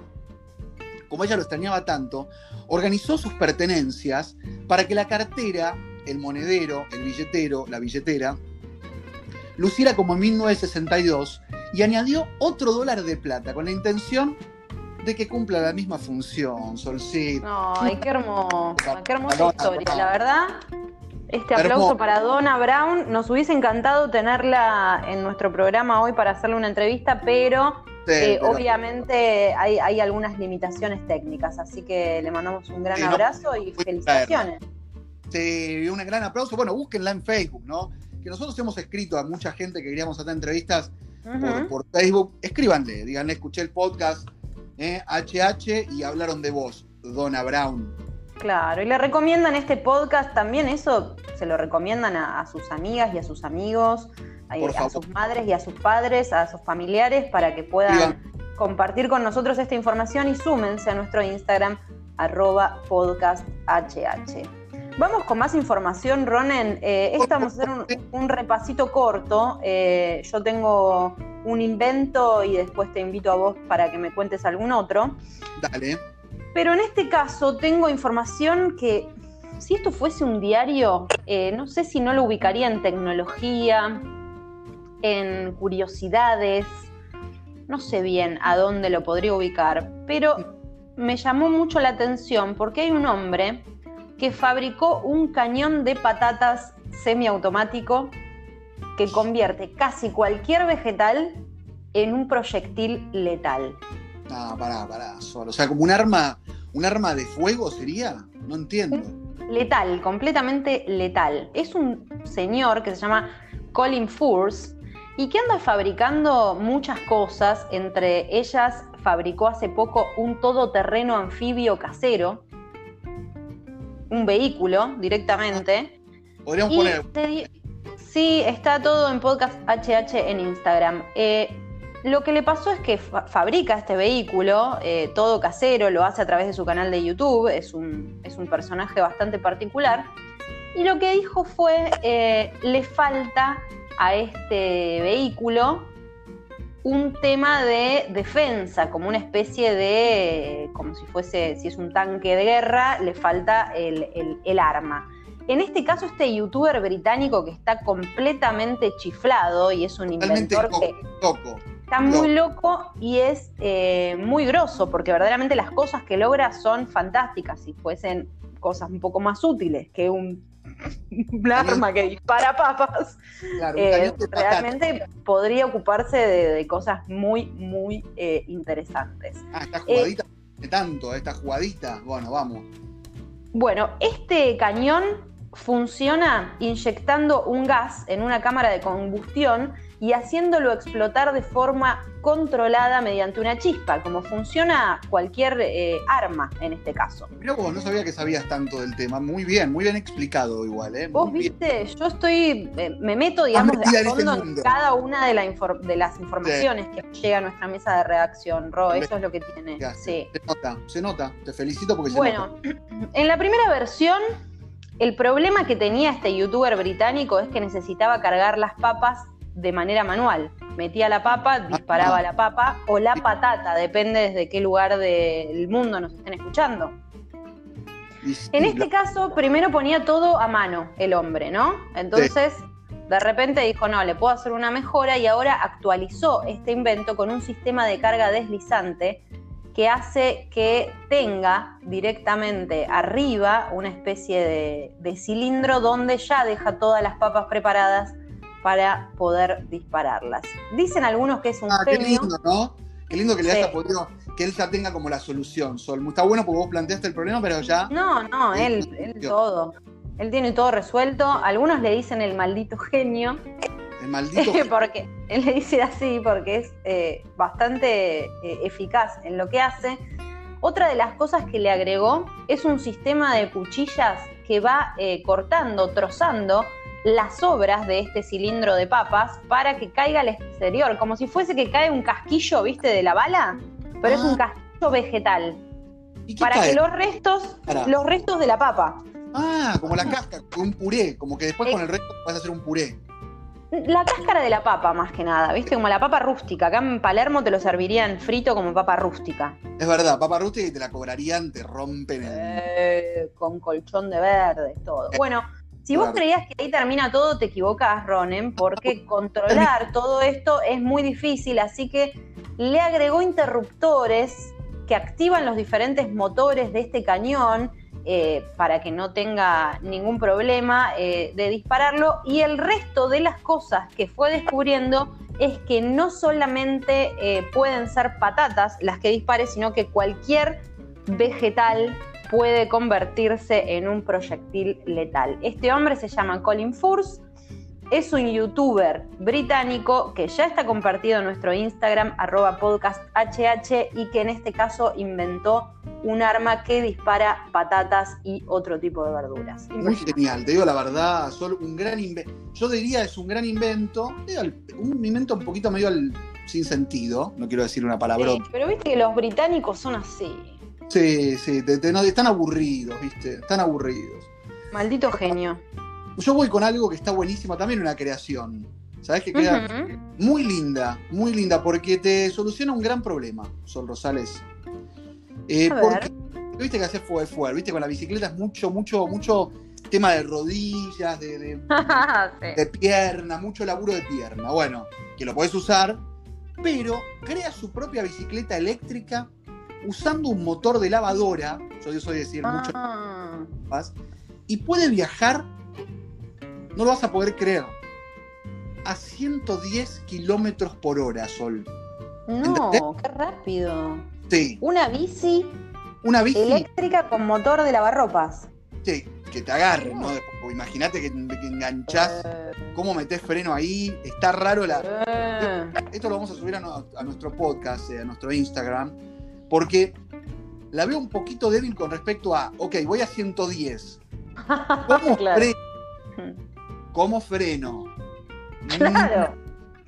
como ella lo extrañaba tanto, organizó sus pertenencias para que la cartera, el monedero, el billetero, la billetera, luciera como en 1962 y añadió otro dólar de plata con la intención de que cumpla la misma función, Solcito. Ay, qué hermosa, qué hermosa Donna historia. Brown. La verdad, este Hermoso. aplauso para Donna Brown. Nos hubiese encantado tenerla en nuestro programa hoy para hacerle una entrevista, pero Sí, eh, pero- obviamente hay, hay algunas limitaciones técnicas, así que le mandamos un gran Sí, no abrazo y felicitaciones. Sí, un gran aplauso. Bueno, búsquenla en Facebook, ¿no? Que nosotros hemos escrito a mucha gente que queríamos hacer entrevistas por, Facebook. Escríbanle, díganle, escuché el podcast eh, HH y hablaron de vos, Donna Brown. Claro, y le recomiendan este podcast también, eso se lo recomiendan a, a sus amigas y a sus amigos, Por a favor. sus madres y a sus padres, a sus familiares, para que puedan compartir con nosotros esta información y súmense a nuestro Instagram, arroba podcasthh. Vamos con más información, Ronen. Eh, esta vamos a hacer un, un repasito corto. Eh, yo tengo un invento y después te invito a vos para que me cuentes algún otro. Dale. Pero en este caso tengo información que, si esto fuese un diario, eh, no sé si no lo ubicaría en tecnología, en curiosidades, no sé bien a dónde lo podría ubicar, pero me llamó mucho la atención porque hay un hombre que fabricó un cañón de patatas semiautomático que convierte casi cualquier vegetal en un proyectil letal. No, pará, pará, solo. O sea, como un arma, un arma de fuego sería. No entiendo. Letal, completamente letal. Es un señor que se llama Colin Furs y que anda fabricando muchas cosas. Entre ellas, fabricó hace poco un todoterreno anfibio casero, un vehículo directamente. Podríamos Y poner. Sí, está todo en podcast HH en Instagram. Eh, lo que le pasó es que fa- fabrica este vehículo, eh, todo casero, lo hace a través de su canal de YouTube, es un, es un personaje bastante particular. Y lo que dijo fue, eh, le falta a este vehículo un tema de defensa, como una especie de, como si fuese, si es un tanque de guerra, le falta el, el- el arma. En este caso, este youtuber británico que está completamente chiflado y es un inventor loco. que loco. está muy loco y es eh, muy grosso, porque verdaderamente las cosas que logra son fantásticas. Si fuesen cosas un poco más útiles que un, un arma que dispara papas, Claro, eh, realmente podría ocuparse de, de cosas muy, muy eh, interesantes. Ah, esta jugadita. de tanto, esta jugadita. Bueno, vamos. Bueno, este cañón funciona inyectando un gas en una cámara de combustión y haciéndolo explotar de forma controlada mediante una chispa, como funciona cualquier eh, arma en este caso. Mirá vos, no sabía que sabías tanto del tema. Muy bien, muy bien explicado igual, ¿eh? Vos Muy bien. viste, yo estoy, eh, me meto, digamos, de este fondo en cada una de, la infor- de las informaciones que llega a nuestra mesa de redacción, Ro, eso es lo que tiene. Sí. Se nota, se nota. Te felicito porque se Bueno, nota. en la primera versión, el problema que tenía este youtuber británico es que necesitaba cargar las papas de manera manual. Metía la papa, disparaba Ah. la papa o la patata, depende desde qué lugar del mundo nos estén escuchando. En este caso, primero ponía todo a mano el hombre, ¿no? Entonces, de repente dijo, no, le puedo hacer una mejora y ahora actualizó este invento con un sistema de carga deslizante que hace que tenga directamente arriba una especie de, de cilindro donde ya deja todas las papas preparadas para poder dispararlas. Dicen algunos que es un Ah, qué genio. lindo, ¿no? Qué lindo que le Sí. haya podido, que él ya tenga como la solución, Sol. Está bueno porque vos planteaste el problema, pero ya. No, no, él, él todo. Él tiene todo resuelto. Algunos le dicen el maldito genio, El maldito. porque él le dice así porque es eh, bastante eh, eficaz en lo que hace. Otra de las cosas que le agregó es un sistema de cuchillas que va eh, cortando, trozando las sobras de este cilindro de papas para que caiga al exterior, como si fuese que cae un casquillo, ¿viste? De la bala, pero es Ah. un casquillo vegetal, ¿Y qué para cae? que los restos, Para. los restos de la papa, Ah, como la casca, un puré, como que después Eh. con el resto vas a hacer un puré. La cáscara de la papa, más que nada, ¿viste? Como la papa rústica. Acá en Palermo te lo servirían frito como papa rústica. Es verdad, papa rústica y te la cobrarían, te rompen el. Eh, con colchón de verde, todo. Bueno, si vos creías que ahí termina todo, te equivocás, Ronen, porque controlar todo esto es muy difícil, así que le agregó interruptores que activan los diferentes motores de este cañón eh, para que no tenga ningún problema eh, de dispararlo. Y el resto de las cosas que fue descubriendo es que no solamente eh, pueden ser patatas las que dispare, sino que cualquier vegetal puede convertirse en un proyectil letal. Este hombre se llama Colin Furse, es un youtuber británico que ya está compartido en nuestro Instagram, arroba podcasthh, y que en este caso inventó un arma que dispara patatas y otro tipo de verduras. Muy genial, te digo la verdad, Sol, un gran invento. Yo diría es un gran invento, un invento un poquito medio al- sin sentido, no quiero decir una palabra. Sí, pero viste que los británicos son así. Sí, sí, te- te- no, están aburridos, ¿viste? Están aburridos. Maldito genio. Yo voy con algo que está buenísimo, también una creación. ¿Sabes que queda muy linda, muy linda, porque te soluciona un gran problema, Sol Rosales. Eh, A ver. porque viste que hacer fue fue, viste, con la bicicleta es mucho, mucho, mucho tema de rodillas, de, de, Sí. de pierna, mucho laburo de pierna. Bueno, que lo podés usar, pero crea su propia bicicleta eléctrica usando un motor de lavadora, yo soy decir mucho Ah. más, y puede viajar, no lo vas a poder creer, a 110 kilómetros por hora, Sol. No, ¿Entendés? qué rápido. Sí, Una bici una bici, eléctrica con motor de lavarropas. sí, que te agarren, ¿no? Imagínate que, que enganchás, Eh, cómo metés freno ahí, está raro la... eh. Esto lo vamos a subir a, no- a nuestro podcast, eh, a nuestro Instagram, porque la veo un poquito débil con respecto a, ok, voy a 110. ¿Cómo Claro. freno? ¿Cómo freno? Claro.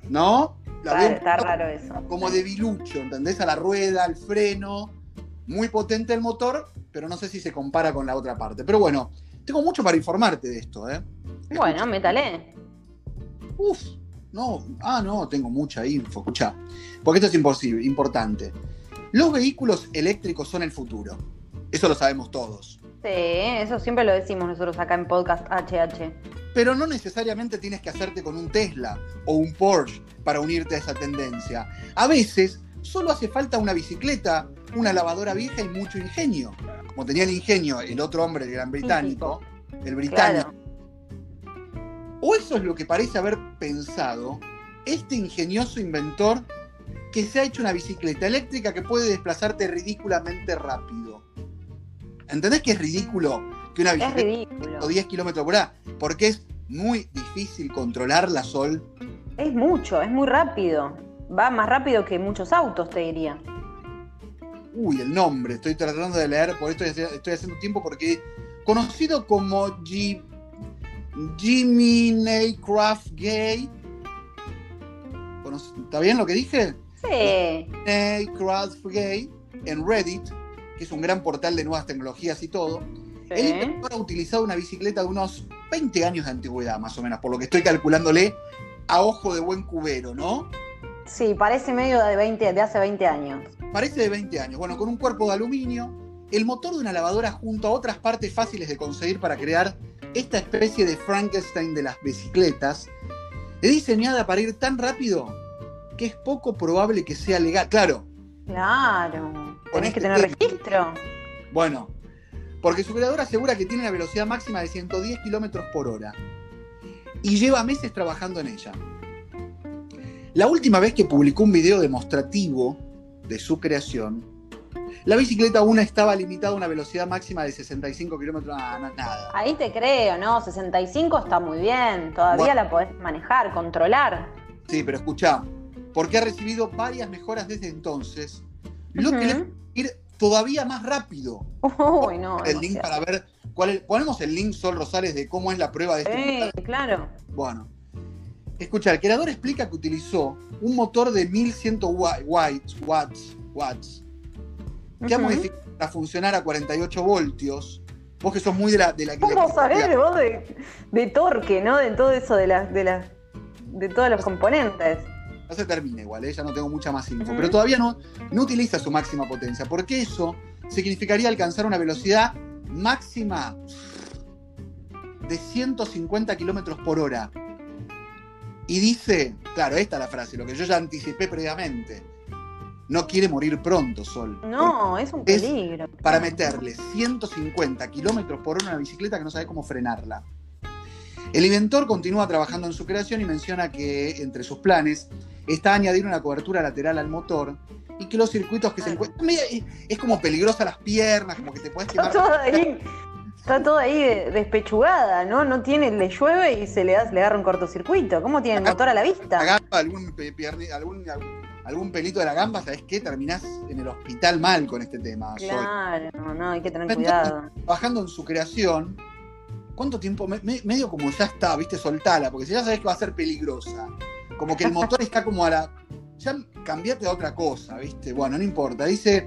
Mm, ¿No? La Está, veo raro eso. como debilucho, ¿entendés? A la rueda, al freno. Muy potente el motor, pero no sé si se compara con la otra parte. Pero bueno, tengo mucho para informarte de esto, ¿eh? Bueno, métale. Uf, no, ah, no, tengo mucha info, escucha. Porque esto es imposible, importante. Los vehículos eléctricos son el futuro. Eso lo sabemos todos. Sí, eso siempre lo decimos nosotros acá en Podcast HH. Pero no necesariamente tienes que hacerte con un Tesla o un Porsche para unirte a esa tendencia. A veces solo hace falta una bicicleta, una lavadora vieja y mucho ingenio. Como tenía el ingenio el otro hombre, el gran británico, el británico. Claro. O eso es lo que parece haber pensado este ingenioso inventor que se ha hecho una bicicleta eléctrica que puede desplazarte ridículamente rápido. ¿Entendés que es ridículo que una bicicleta a 10 kilómetros por hora? Porque es muy difícil controlar la sol. Es mucho, es muy rápido. Va más rápido que muchos autos, te diría. Uy, el nombre, estoy tratando de leer, por esto estoy, haciendo tiempo porque conocido como G- Jimmy Naycraft Gay. ¿Está bien lo que dije? Sí. Gay en Reddit, que es un gran portal de nuevas tecnologías y todo. El sí. inventor ha utilizado una bicicleta de unos 20 años de antigüedad, más o menos, por lo que estoy calculándole a ojo de buen cubero, ¿no? Sí, parece medio de 20, de hace 20 años. Parece de 20 años. Bueno, con un cuerpo de aluminio, el motor de una lavadora junto a otras partes fáciles de conseguir para crear esta especie de Frankenstein de las bicicletas, es diseñada para ir tan rápido que es poco probable que sea legal. Claro, Claro. Tenés este que tener tema. registro. bueno, porque su creador asegura que tiene una velocidad máxima de 110 kilómetros por hora y lleva meses trabajando en ella. La última vez que publicó un video demostrativo de su creación, la bicicleta aún estaba limitada a una velocidad máxima de 65 kilómetros. Ah, no es nada. Ahí te creo, ¿no? 65 está muy bien. Todavía Bueno. la podés manejar, controlar. Sí, pero escuchá, porque ha recibido varias mejoras desde entonces, lo que le hace ir todavía más rápido. Uy, no. el link para ver cuál es- ponemos el link Sol Rosales de cómo es la prueba de este Sí, claro. Bueno, escucha, el creador explica que utilizó un motor de 1100 wa- watts, watts, watts que ha Ujú. modificado para funcionar a 48 voltios. Vos que sos muy de la... De la ¿Cómo sabés vos de, de torque, no? De todo eso de las, de las, de todos los componentes. No se termina igual, ¿eh? ya no tengo mucha más info. Pero todavía no, no utiliza su máxima potencia, porque eso significaría alcanzar una velocidad máxima de 150 kilómetros por hora. Y dice, claro, esta es la frase, lo que yo ya anticipé previamente. No quiere morir pronto, Sol. No, es un Es peligro. Para meterle 150 kilómetros por hora a una bicicleta que no sabe cómo frenarla. El inventor continúa trabajando en su creación y menciona que entre sus planes está añadir una cobertura lateral al motor y que los circuitos que se encuentran. Es como peligrosa las piernas, como que te puedes Está quemar. todo ahí, está todo ahí de- despechugada, ¿no? No tiene, le llueve y se le, da, le agarra un cortocircuito. ¿Cómo tiene el motor a la vista? gamba, algún, algún, algún pelito de la gamba, ¿sabes qué? Terminás en el hospital mal con este tema. Claro, no, hay que tener cuidado. trabajando en su creación, ¿cuánto tiempo? Me- me- medio como ya está, ¿viste? Soltala, porque si ya sabes que va a ser peligrosa. Como que el motor está como a la. Ya cambiate a otra cosa, ¿viste? Bueno, no importa. Dice.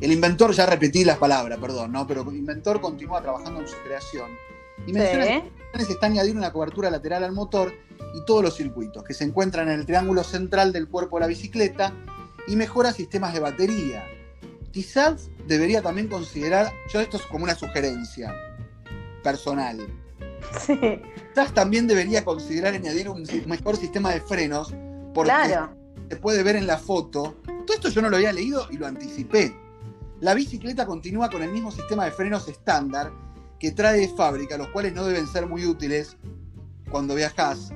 El inventor, ya repetí las palabras, perdón, ¿no? Pero el inventor continúa trabajando en su creación. Y menciona que Sí. se está añadir una cobertura lateral al motor y todos los circuitos, que se encuentran en el triángulo central del cuerpo de la bicicleta y mejora sistemas de batería. Quizás debería también considerar, yo esto es como una sugerencia personal, Sí, quizás también debería considerar añadir un mejor sistema de frenos, porque claro. se puede ver en la foto. Todo esto yo no lo había leído y lo anticipé. La bicicleta continúa con el mismo sistema de frenos estándar que trae de fábrica, los cuales no deben ser muy útiles cuando viajas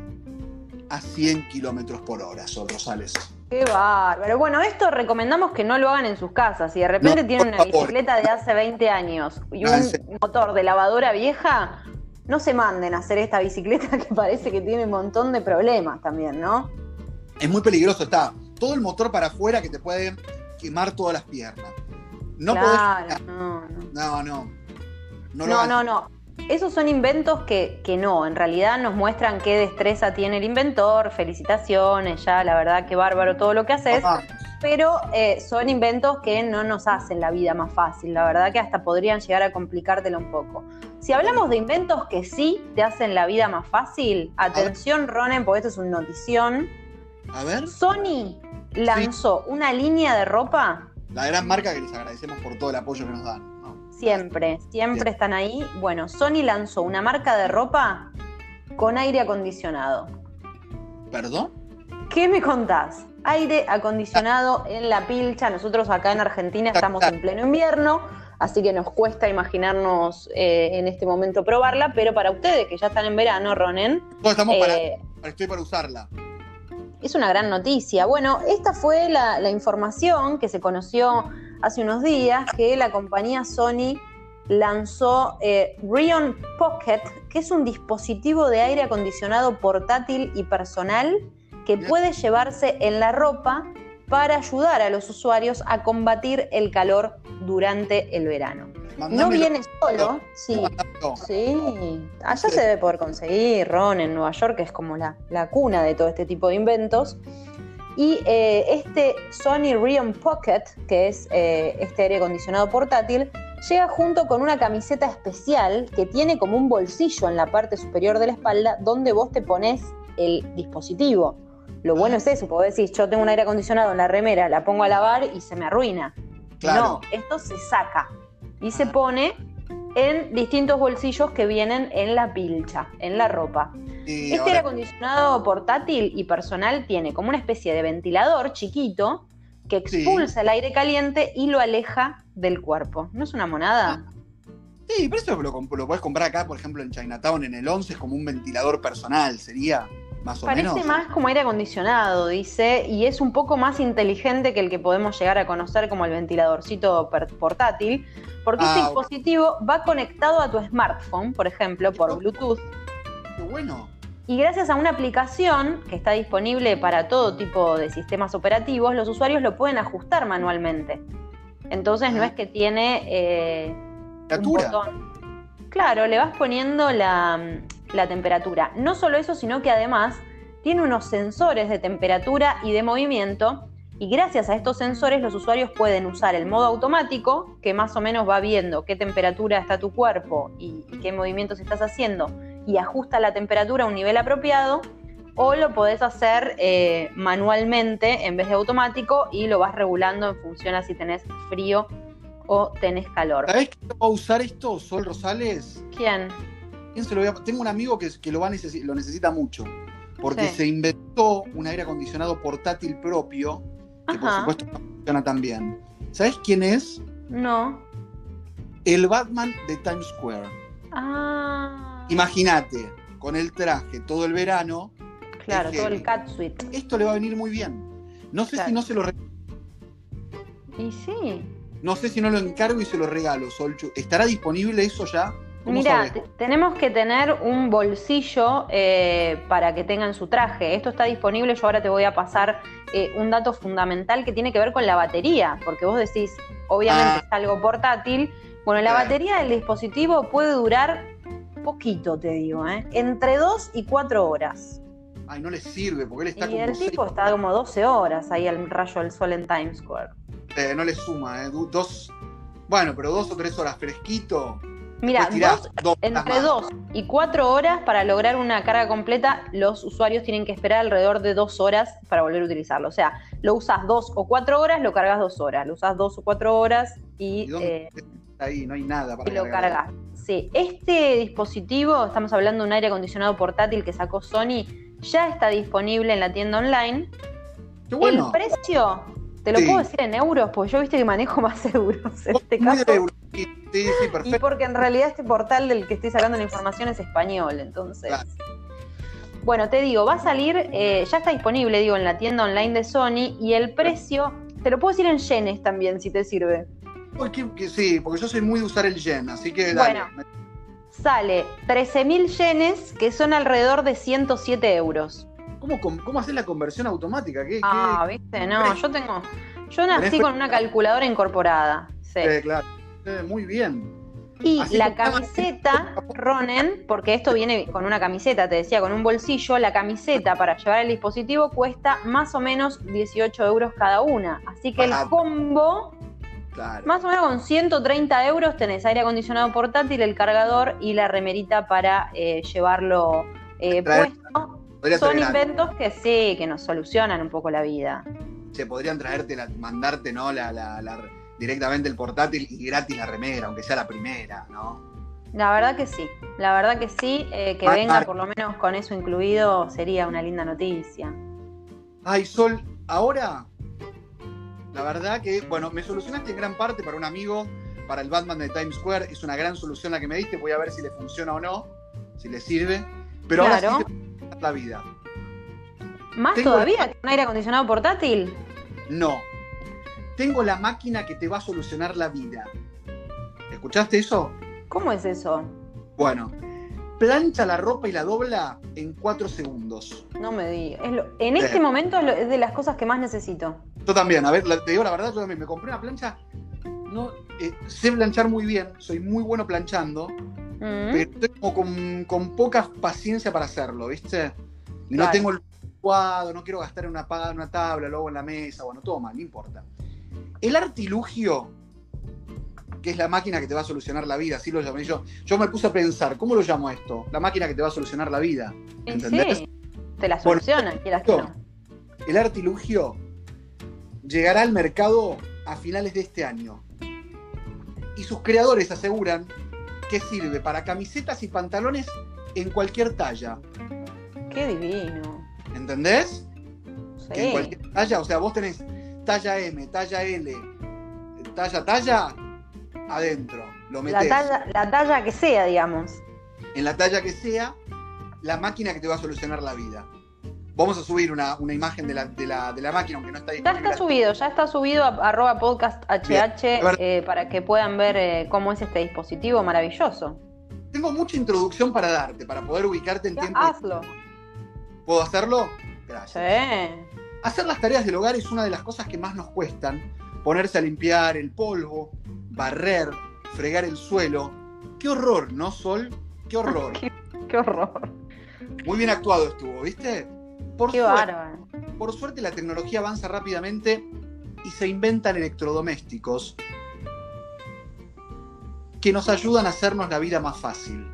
a 100 kilómetros por hora, Sol Rosales. Qué bárbaro. Bueno, esto recomendamos que no lo hagan en sus casas. Si de repente No, tienen una favor. bicicleta de hace 20 años y en un motor de lavadora vieja, no se manden a hacer esta bicicleta que parece que tiene un montón de problemas también, ¿no? Es muy peligroso, está todo el motor para afuera que te puede quemar todas las piernas. No claro, podés. no, no. No, no. No, No, no, no. Esos son inventos que, que no, en realidad nos muestran qué destreza tiene el inventor, felicitaciones, ya la verdad que bárbaro todo lo que haces, pero eh, son inventos que no nos hacen la vida más fácil, la verdad que hasta podrían llegar a complicártela un poco. Si hablamos de inventos que sí te hacen la vida más fácil, atención Ronen, porque esto es una notición, A ver, Sony lanzó una línea de ropa. La gran marca que les agradecemos por todo el apoyo que nos dan. Siempre, siempre Bien. están ahí. Bueno, Sony lanzó una marca de ropa con aire acondicionado. ¿Perdón? ¿Qué me contás? Aire acondicionado en la pilcha. Nosotros acá en Argentina estamos en pleno invierno, así que nos cuesta imaginarnos eh, en este momento probarla, pero para ustedes que ya están en verano, Ronen, estamos para, eh, Estoy para usarla. es una gran noticia. Bueno, esta fue la, la información que se conoció hace unos días, que la compañía Sony lanzó eh, Rion Pocket, que es un dispositivo de aire acondicionado portátil y personal que puede llevarse en la ropa para ayudar a los usuarios a combatir el calor durante el verano. No viene solo, sí. Sí, allá Sí. se debe poder conseguir, Ron, en Nueva York, que es como la, la cuna de todo este tipo de inventos. Y eh, este Sony Rion Pocket, que es eh, este aire acondicionado portátil, llega junto con una camiseta especial que tiene como un bolsillo en la parte superior de la espalda donde vos te pones el dispositivo. Lo bueno es eso, vos decís, yo tengo un aire acondicionado en la remera, la pongo a lavar y se me arruina. Claro. No, esto se saca y se pone en distintos bolsillos que vienen en la pilcha, en la ropa. Este aire acondicionado portátil y personal tiene como una especie de ventilador chiquito que Sí. expulsa el aire caliente y lo aleja del cuerpo. ¿No es una monada? Sí, pero eso lo, lo podés comprar acá, por ejemplo, en Chinatown, en el 11, es como un ventilador personal, sería más o Parece menos. más como aire acondicionado, dice, y es un poco más inteligente que el que podemos llegar a conocer como el ventiladorcito portátil, porque Ah, este ok. dispositivo va conectado a tu smartphone, por ejemplo, por Bluetooth, Qué bueno. Y gracias a una aplicación que está disponible para todo tipo de sistemas operativos, los usuarios lo pueden ajustar manualmente. Entonces no Ah. es que tiene eh, un botón. Claro, le vas poniendo la, la temperatura. No solo eso, sino que además tiene unos sensores de temperatura y de movimiento. Y gracias a estos sensores los usuarios pueden usar el modo automático, que más o menos va viendo qué temperatura está tu cuerpo y, y qué movimientos estás haciendo, y ajusta la temperatura a un nivel apropiado, o lo podés hacer eh, manualmente en vez de automático y lo vas regulando en función a si tenés frío o tenés calor. ¿Sabés quién va a usar esto, Sol Rosales? ¿Quién? ¿Quién se lo voy a- Tengo un amigo que, que lo, va a necesi- lo necesita mucho, porque Sí. se inventó un aire acondicionado portátil propio, que por Ajá. supuesto no funciona tan bien. ¿Sabés quién es? No. El Batman de Times Square. Ah. Imagínate, con el traje todo el verano, Claro, todo el heavy. cat suite. esto le va a venir muy bien. No sé Claro. si no se lo Y sí. no sé si no lo encargo y se lo regalo, Solchu. ¿Estará disponible eso ya? ¿Cómo Mira, tenemos que tener un bolsillo eh, para que tengan su traje. Esto está disponible. Yo ahora te voy a pasar eh, un dato fundamental que tiene que ver con la batería, porque vos decís, obviamente Ah. es algo portátil. Bueno, la batería del dispositivo puede durar poquito, te digo, ¿eh? entre 2 y 4 horas. Ay, no le sirve, porque él está Y como el seis- tipo está como 12 horas ahí al rayo del sol en Times Square. Eh, no le suma, ¿eh? Dos, bueno, pero dos o tres horas fresquito. Mira, dos dos horas Entre más. 2 y 4 horas para lograr una carga completa, los usuarios tienen que esperar alrededor de 2 horas para volver a utilizarlo. O sea, lo usas 2 o 4 horas, lo cargas 2 horas. Lo usas 2 o 4 horas y, ¿Y dónde eh, ahí? No hay nada para y lo cargas. Sí, este dispositivo, estamos hablando de un aire acondicionado portátil que sacó Sony, ya está disponible en la tienda online. Qué bueno. El precio, te lo Sí. puedo decir en euros, porque yo viste que manejo más euros en este caso. Sí, sí, sí, Y perfecto. porque en realidad este portal del que estoy sacando la información es español, entonces. Claro. Bueno, te digo, va a salir, eh, ya está disponible, digo, en la tienda online de Sony y el precio, te lo puedo decir en yenes también, si te sirve. Porque, que sí, porque yo soy muy de usar el yen, así que dale. Bueno. Sale 13.000 yenes, que son alrededor de 107 euros. ¿Cómo, cómo, haces la conversión automática? ¿Qué, Ah, qué- viste, no, yo tengo, yo nací con una calculadora incorporada. Sí. Eh, claro. Eh, muy bien. Y Así la que camiseta, Ronen, porque esto viene con una camiseta, te decía, con un bolsillo, la camiseta para llevar el dispositivo cuesta más o menos 18 euros cada una. Así que el combo, Claro. más o menos con 130 euros, tenés aire acondicionado portátil, el cargador y la remerita para eh, llevarlo eh, puesto. Son algo. inventos que sí, que nos solucionan un poco la vida. Se podrían traerte, la- mandarte, ¿no? La, la- la- directamente el portátil y gratis la remera, aunque sea la primera, ¿no? La verdad que sí, la verdad que sí, eh, que Mar- venga por lo menos con eso incluido sería una linda noticia. Ay, Sol, ahora, la verdad que, bueno, me solucionaste en gran parte para un amigo, para el Batman de Times Square, es una gran solución la que me diste, voy a ver si le funciona o no, si le sirve, pero Claro. ahora sí te la vida. ¿Más Tengo- todavía que un aire acondicionado portátil? No, tengo la máquina que te va a solucionar la vida. ¿Escuchaste eso? ¿Cómo es eso? Bueno, plancha la ropa y la dobla en cuatro segundos. No me digas. Es lo- en este Eh. momento es, lo- es de las cosas que más necesito. Yo también, a ver, la- te digo la verdad, yo también me compré una plancha. No, eh, sé planchar muy bien, soy muy bueno planchando, Mm. pero estoy como con, con poca paciencia para hacerlo, ¿viste? No Claro. tengo el cuadro, no quiero gastar en una, pa- una tabla, luego en la mesa, bueno, todo mal, no importa. El artilugio, que es la máquina que te va a solucionar la vida, así lo llamé yo. Yo me puse a pensar, ¿cómo lo llamo esto? La máquina que te va a solucionar la vida. ¿Entendés? sí, te la Bueno, soluciona, quieras que no. El artilugio llegará al mercado a finales de este año. Y sus creadores aseguran que sirve para camisetas y pantalones en cualquier talla. Qué divino. ¿Entendés? Que en Sí. cualquier talla, o sea, vos tenés talla M, talla L, talla, talla, adentro. Lo La metés talla, la talla que sea, digamos. en la talla que sea, la máquina que te va a solucionar la vida. Vamos a subir una, una imagen de la, de, la, de la máquina, aunque no está Ya está subido, ya está subido a arroba podcast HH eh, para que puedan ver eh, cómo es este dispositivo maravilloso. Tengo mucha introducción para darte, para poder ubicarte en Ya, tiempo. hazlo. ¿Puedo hacerlo? Gracias. Sí. Hacer las tareas del hogar es una de las cosas que más nos cuestan. Ponerse a limpiar el polvo, barrer, fregar el suelo. Qué horror, ¿no, Sol? Qué horror. Qué horror. Muy bien actuado estuvo, ¿viste? Por Qué suerte, bárbaro. por suerte la tecnología avanza rápidamente y se inventan electrodomésticos que nos ayudan a hacernos la vida más fácil.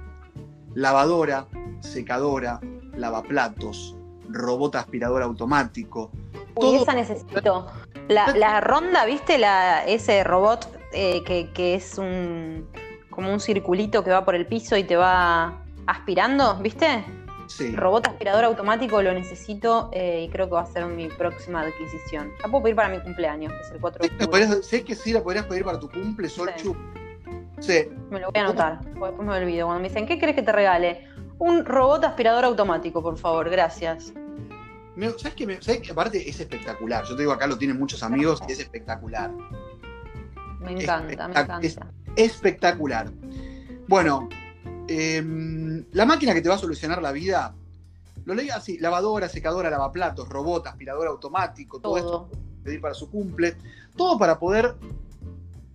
Lavadora, secadora, lavaplatos, robot aspirador automático. Uy, Todo- esa necesito. La, la ronda, ¿viste? La, ese robot eh, que, que es un como un circulito que va por el piso y te va aspirando, ¿viste? Sí. Robot aspirador automático lo necesito eh, y creo que va a ser mi próxima adquisición. La puedo pedir para mi cumpleaños, que es el 4 de ¿Me octubre. podrías- sé que sí la podrías pedir para tu cumple, Solchu. Sí. Me lo voy a anotar, después me olvido. Cuando me dicen, ¿qué querés que te regale? Un robot aspirador automático, por favor, gracias. Me- ¿Sabes qué? Me- ¿sabes qué? Aparte es espectacular. Yo te digo, acá lo tienen muchos amigos y es espectacular. Me encanta, me Espectac- es- encanta. espectacular. Bueno, em, la máquina que te va a solucionar la vida, lo leí así, lavadora, secadora, lavaplatos, robot, aspirador automático, todo, esto Todo. pedir para su cumple, todo para poder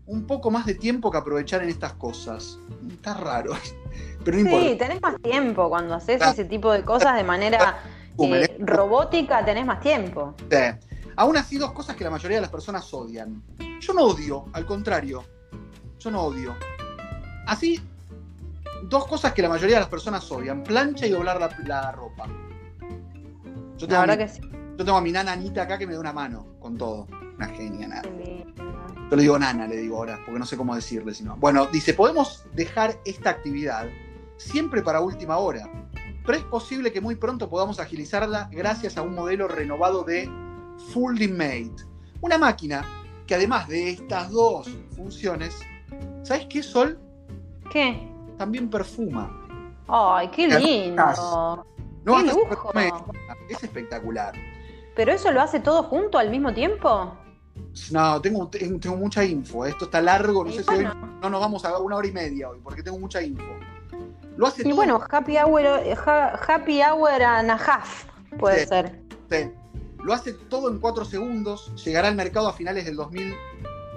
un poco más de tiempo que aprovechar en estas cosas. Está raro, pero no Sí, importa. tenés más tiempo cuando haces ese tipo de cosas de manera eh, robótica, tenés más tiempo. Sí. Aún así, dos cosas que la mayoría de las personas odian. Yo no odio, al contrario. Yo no odio. Así, dos cosas que la mayoría de las personas odian. Plancha y doblar la, la ropa. Yo tengo, La a verdad mi, que sí. yo tengo a mi nana Anita acá que me da una mano con todo. Una genia, nana. Yo le digo nana, le digo ahora, porque no sé cómo decirle si no. Bueno, dice, podemos dejar esta actividad siempre para última hora, pero es posible que muy pronto podamos agilizarla gracias a un modelo renovado de Fully Made. Una máquina que además de estas dos funciones, ¿sabes qué, Sol? ¿Qué? También perfuma. Ay, qué lindo. No ¡Qué lujo! Es espectacular. ¿Pero eso lo hace todo junto al mismo tiempo? No, tengo, tengo mucha info. Esto está largo, no Y sé bueno. si hoy no nos vamos a una hora y media hoy, porque tengo mucha info. Lo hace Y todo. bueno, happy hour, eh, ha- happy hour and a half puede Sí. ser. Sí. Lo hace todo en cuatro segundos. Llegará al mercado a finales del 2000.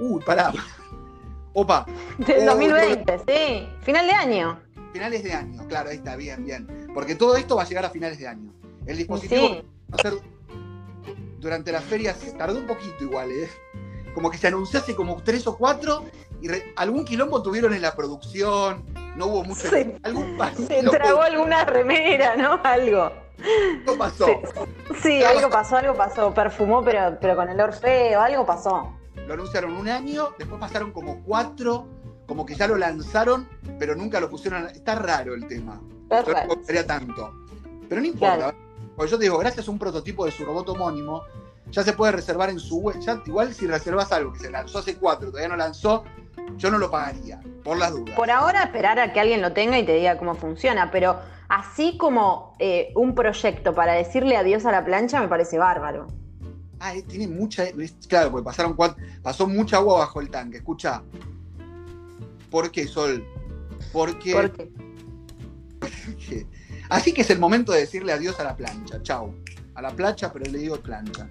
Uy, pará. Opa, Del Oh, 2020, sí. Final de año. finales de año. Claro, ahí está, bien, bien. Porque todo esto va a llegar a finales de año. El dispositivo Sí. va a ser durante las ferias. Tardó un poquito igual, ¿eh? Como que se anunció hace como tres o cuatro y algún quilombo tuvieron en la producción. No hubo mucho. Sí. Algún pasó. Se tragó alguna remera, ¿no? Algo. pasó. Sí, algo pasó, algo pasó. Perfumó, pero, pero con olor feo, algo pasó. Lo anunciaron un año, después pasaron como cuatro, como que ya lo lanzaron, pero nunca lo pusieron. Está raro el tema. Yo no Perfecto. costaría tanto. Pero no importa. Claro. Porque yo te digo, gracias a un prototipo de su robot homónimo, ya se puede reservar en su web. Ya, igual si reservas algo que se lanzó hace cuatro, todavía no lanzó, yo no lo pagaría, por las dudas. Por ahora esperar a que alguien lo tenga y te diga cómo funciona, pero así como eh, un proyecto para decirle adiós a la plancha me parece bárbaro. Ah, eh, tiene mucha. Claro, porque pasaron cuatro, pasó mucha agua bajo el tanque. Escucha. ¿Por qué, Sol? Porque. Porque Así que es el momento de decirle adiós a la plancha. Chau. A la plancha, pero le digo plancha.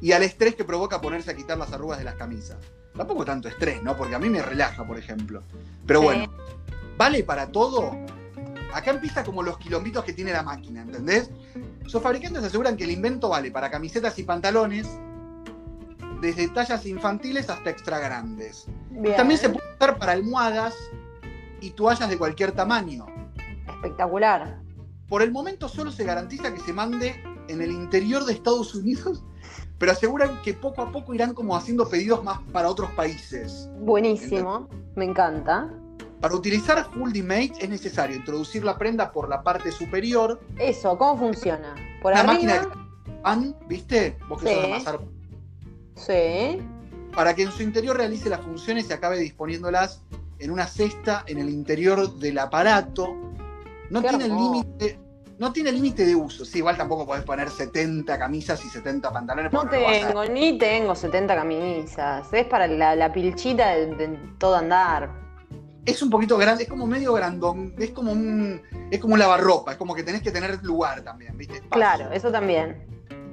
Y al estrés que provoca ponerse a quitar las arrugas de las camisas. Tampoco tanto estrés, ¿no? Porque a mí me relaja, por ejemplo. Pero Sí. bueno, ¿vale para todo? Acá empieza como los quilombitos que tiene la máquina, ¿entendés? Sus fabricantes aseguran que el invento vale para camisetas y pantalones desde tallas infantiles hasta extra grandes. bien, También se puede usar para almohadas y toallas de cualquier tamaño. espectacular. Por el momento solo se garantiza que se mande en el interior de Estados Unidos, pero aseguran que poco a poco irán como haciendo pedidos más para otros países. Buenísimo, me encanta. Para utilizar Full Mate es necesario introducir la prenda por la parte superior, Eso, ¿cómo funciona? Por Una arriba. máquina de- pan, ¿viste? Vos que Sí. sos amasar Sí. para que en su interior realice las funciones y acabe disponiéndolas en una cesta en el interior del aparato. No Qué tiene límite. No tiene límite de uso. Sí, igual tampoco podés poner 70 camisas y 70 pantalones. No tengo, ni tengo 70 camisas. Es para la, la pilchita de, de todo andar. Es un poquito grande, es como medio grandón. Es como un. Es como un lavarropa. Es como que tenés que tener lugar también, ¿viste? Espacio. Claro, eso también.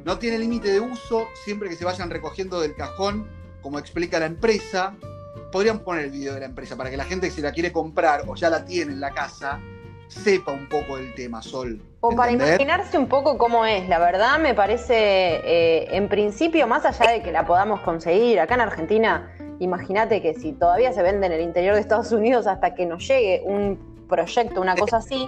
No tiene límite de uso, siempre que se vayan recogiendo del cajón, como explica la empresa. Podrían poner el video de la empresa para que la gente que se la quiere comprar o ya la tiene en la casa sepa un poco del tema, Sol. O para imaginarse un poco cómo es, la verdad me parece, eh, en principio, más allá de que la podamos conseguir acá en Argentina, imagínate que si todavía se vende en el interior de Estados Unidos hasta que nos llegue un proyecto, una cosa así,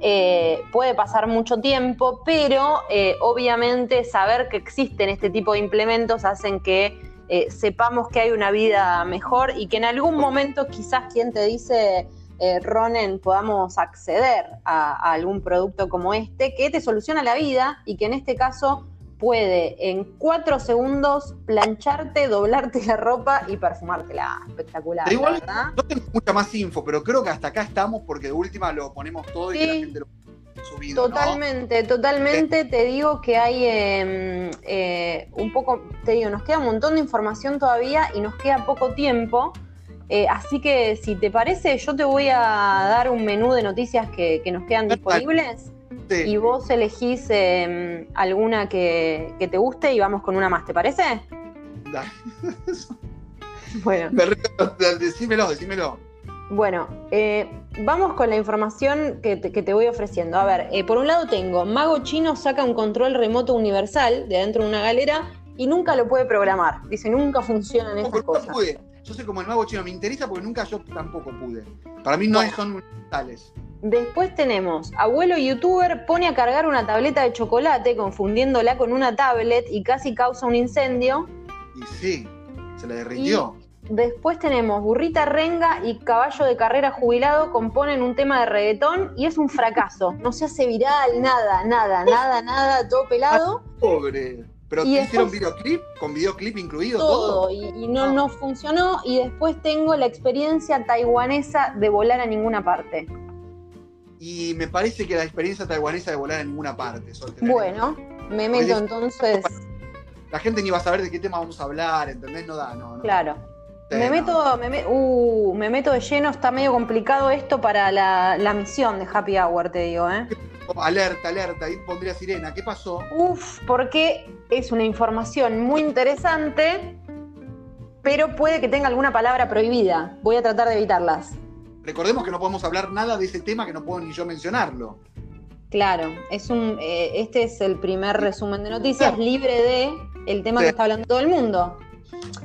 eh, puede pasar mucho tiempo, pero eh, obviamente saber que existen este tipo de implementos hacen que sepamos que hay una vida mejor y que en algún momento quizás quien te dice eh, Ronen, podamos acceder a, a algún producto como este que te soluciona la vida y que en este caso puede en cuatro segundos plancharte, doblarte la ropa y perfumártela. Espectacular, Pero igual- ¿verdad? No tengo mucha más info, pero creo que hasta acá estamos porque de última lo ponemos todo y que la Sí. gente lo subido. ¿no? Totalmente, totalmente. Te digo que hay eh, eh, un poco, te digo, nos queda un montón de información todavía y nos queda poco tiempo. Eh, así que si te parece, yo te voy a dar un menú de noticias que, que nos quedan disponibles Sí. y vos elegís eh, alguna que, que te guste y vamos con una más, ¿te parece? Dale. Bueno. Decímelo, decímelo. Bueno, eh, vamos con la información que te, que te voy ofreciendo. A ver, eh, por un lado tengo, Mago Chino saca un control remoto universal de adentro de una galera y nunca lo puede programar. Dice, nunca funcionan No, estas porque nunca cosas. pude. Yo soy como el nuevo chino, me interesa porque nunca yo tampoco pude. Para mí no Bueno. son universales. Después tenemos, abuelo youtuber pone a cargar una tableta de chocolate confundiéndola con una tablet y casi causa un incendio. Y sí, se le derritió. Después tenemos Burrita Renga y Caballo de Carrera Jubilado componen un tema de reggaetón y es un fracaso. No se hace viral, nada, nada, nada, nada, todo pelado. Pobre. Pero Y ¿te hicieron videoclip? ¿Con videoclip incluido? Todo. todo y, y no, no funcionó. Y después tengo la experiencia taiwanesa de volar a ninguna parte. y me parece que la experiencia taiwanesa de volar en ninguna parte. Bueno, me meto entonces. La gente ni va a saber de qué tema vamos a hablar, ¿entendés? No da, no. no. Claro. Sí, Me no. meto, me, me- uh, me meto de lleno, está medio complicado esto para la, la misión de Happy Hour, te digo, ¿eh? Oh, Alerta, alerta, ahí pondría sirena. ¿Qué pasó? Uf, porque es una información muy interesante, pero puede que tenga alguna palabra prohibida. Voy a tratar de evitarlas. Recordemos que no podemos hablar nada de ese tema que no puedo ni yo mencionarlo. Claro, es un, eh, este es el primer resumen de noticias libre de el tema Sí. que está hablando todo el mundo.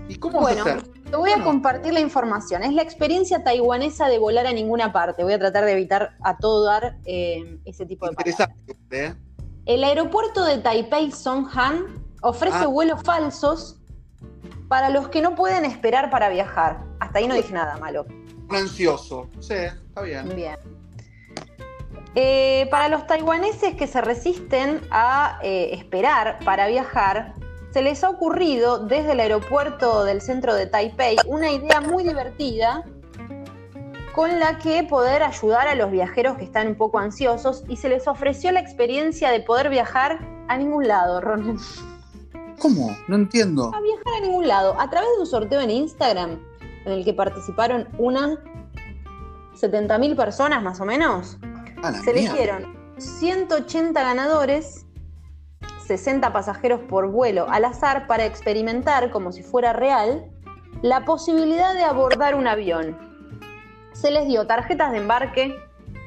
¿Y cómo vas Bueno, a hacer? Te voy a compartir la información. Es la experiencia taiwanesa de volar a ninguna parte. Voy a tratar de evitar a todo dar eh, ese tipo de. Interesante, ¿eh? El aeropuerto de Taipei Songhan ofrece Ah. vuelos falsos para los que no pueden esperar para viajar. Hasta ahí no dije nada malo. Un ansioso. Sí, está bien. Bien. Eh, para los taiwaneses que se resisten a esperar para viajar, se les ha ocurrido desde el aeropuerto del centro de Taipei una idea muy divertida con la que poder ayudar a los viajeros que están un poco ansiosos y se les ofreció la experiencia de poder viajar a ningún lado, Ron. ¿Cómo? No entiendo. A viajar a ningún lado. A través de un sorteo en Instagram en el que participaron unas 70.000 personas más o menos, A la se mierda. eligieron 180 ganadores, 60 pasajeros por vuelo al azar para experimentar, como si fuera real, la posibilidad de abordar un avión. Se les dio tarjetas de embarque,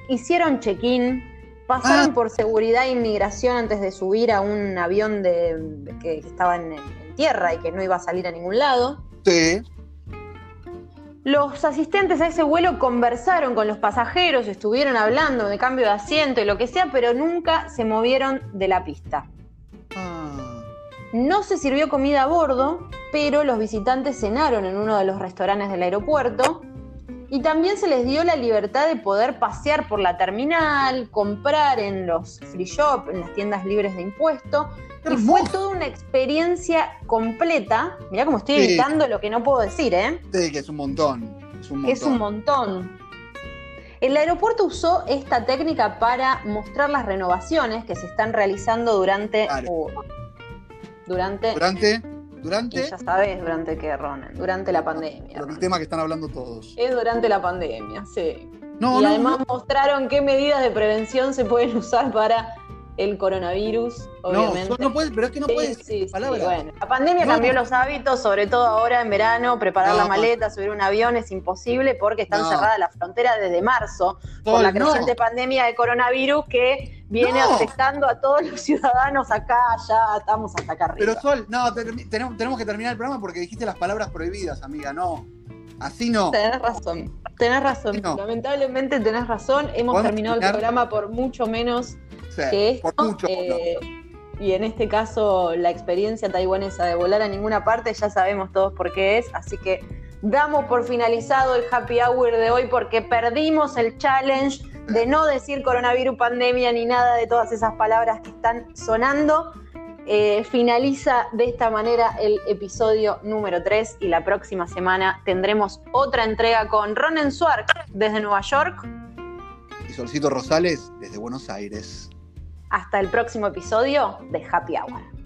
hicieron check-in, pasaron Ah. por seguridad e inmigración antes de subir a un avión de, que estaba en, en tierra y que no iba a salir a ningún lado. Sí. Los asistentes a ese vuelo conversaron con los pasajeros, estuvieron hablando de cambio de asiento y lo que sea, pero nunca se movieron de la pista. Ah. No se sirvió comida a bordo, pero los visitantes cenaron en uno de los restaurantes del aeropuerto y también se les dio la libertad de poder pasear por la terminal, comprar en los free shop, en las tiendas libres de impuesto. Y fue toda una experiencia completa. Mirá cómo estoy Sí. evitando lo que no puedo decir, ¿eh? Sí, que es un montón. Es un montón. que es un montón. El aeropuerto usó esta técnica para mostrar las renovaciones que se están realizando durante. Claro. uh, durante. Durante, y durante, ya sabes, durante qué, Ronan. Durante la pandemia. el tema que están hablando todos. Es durante la pandemia, sí. No, y no, además no. mostraron qué medidas de prevención se pueden usar para el coronavirus, obviamente. no pero es que no Sí, puedes sí, sí, palabras. bueno. La pandemia No, cambió no. los hábitos, sobre todo ahora en verano, preparar la maleta, subir un avión es imposible porque están cerradas las fronteras desde marzo por la creciente pandemia de coronavirus que viene afectando a todos los ciudadanos acá, ya estamos hasta acá arriba. Pero Sol, no, tenemos, tenemos que terminar el programa porque dijiste las palabras prohibidas, amiga. No. Así no. Tenés razón, tenés razón. No. Lamentablemente tenés razón. Hemos terminado el programa por mucho menos Sí, que esto. por mucho. eh, y en este caso, la experiencia taiwanesa de volar a ninguna parte, ya sabemos todos por qué es. Así que damos por finalizado el happy hour de hoy porque perdimos el challenge de no decir coronavirus, pandemia ni nada de todas esas palabras que están sonando. Eh, finaliza de esta manera el episodio número 3 y la próxima semana tendremos otra entrega con Ronen Swark desde Nueva York. Y Solcito Rosales desde Buenos Aires. Hasta el próximo episodio de Happy Hour.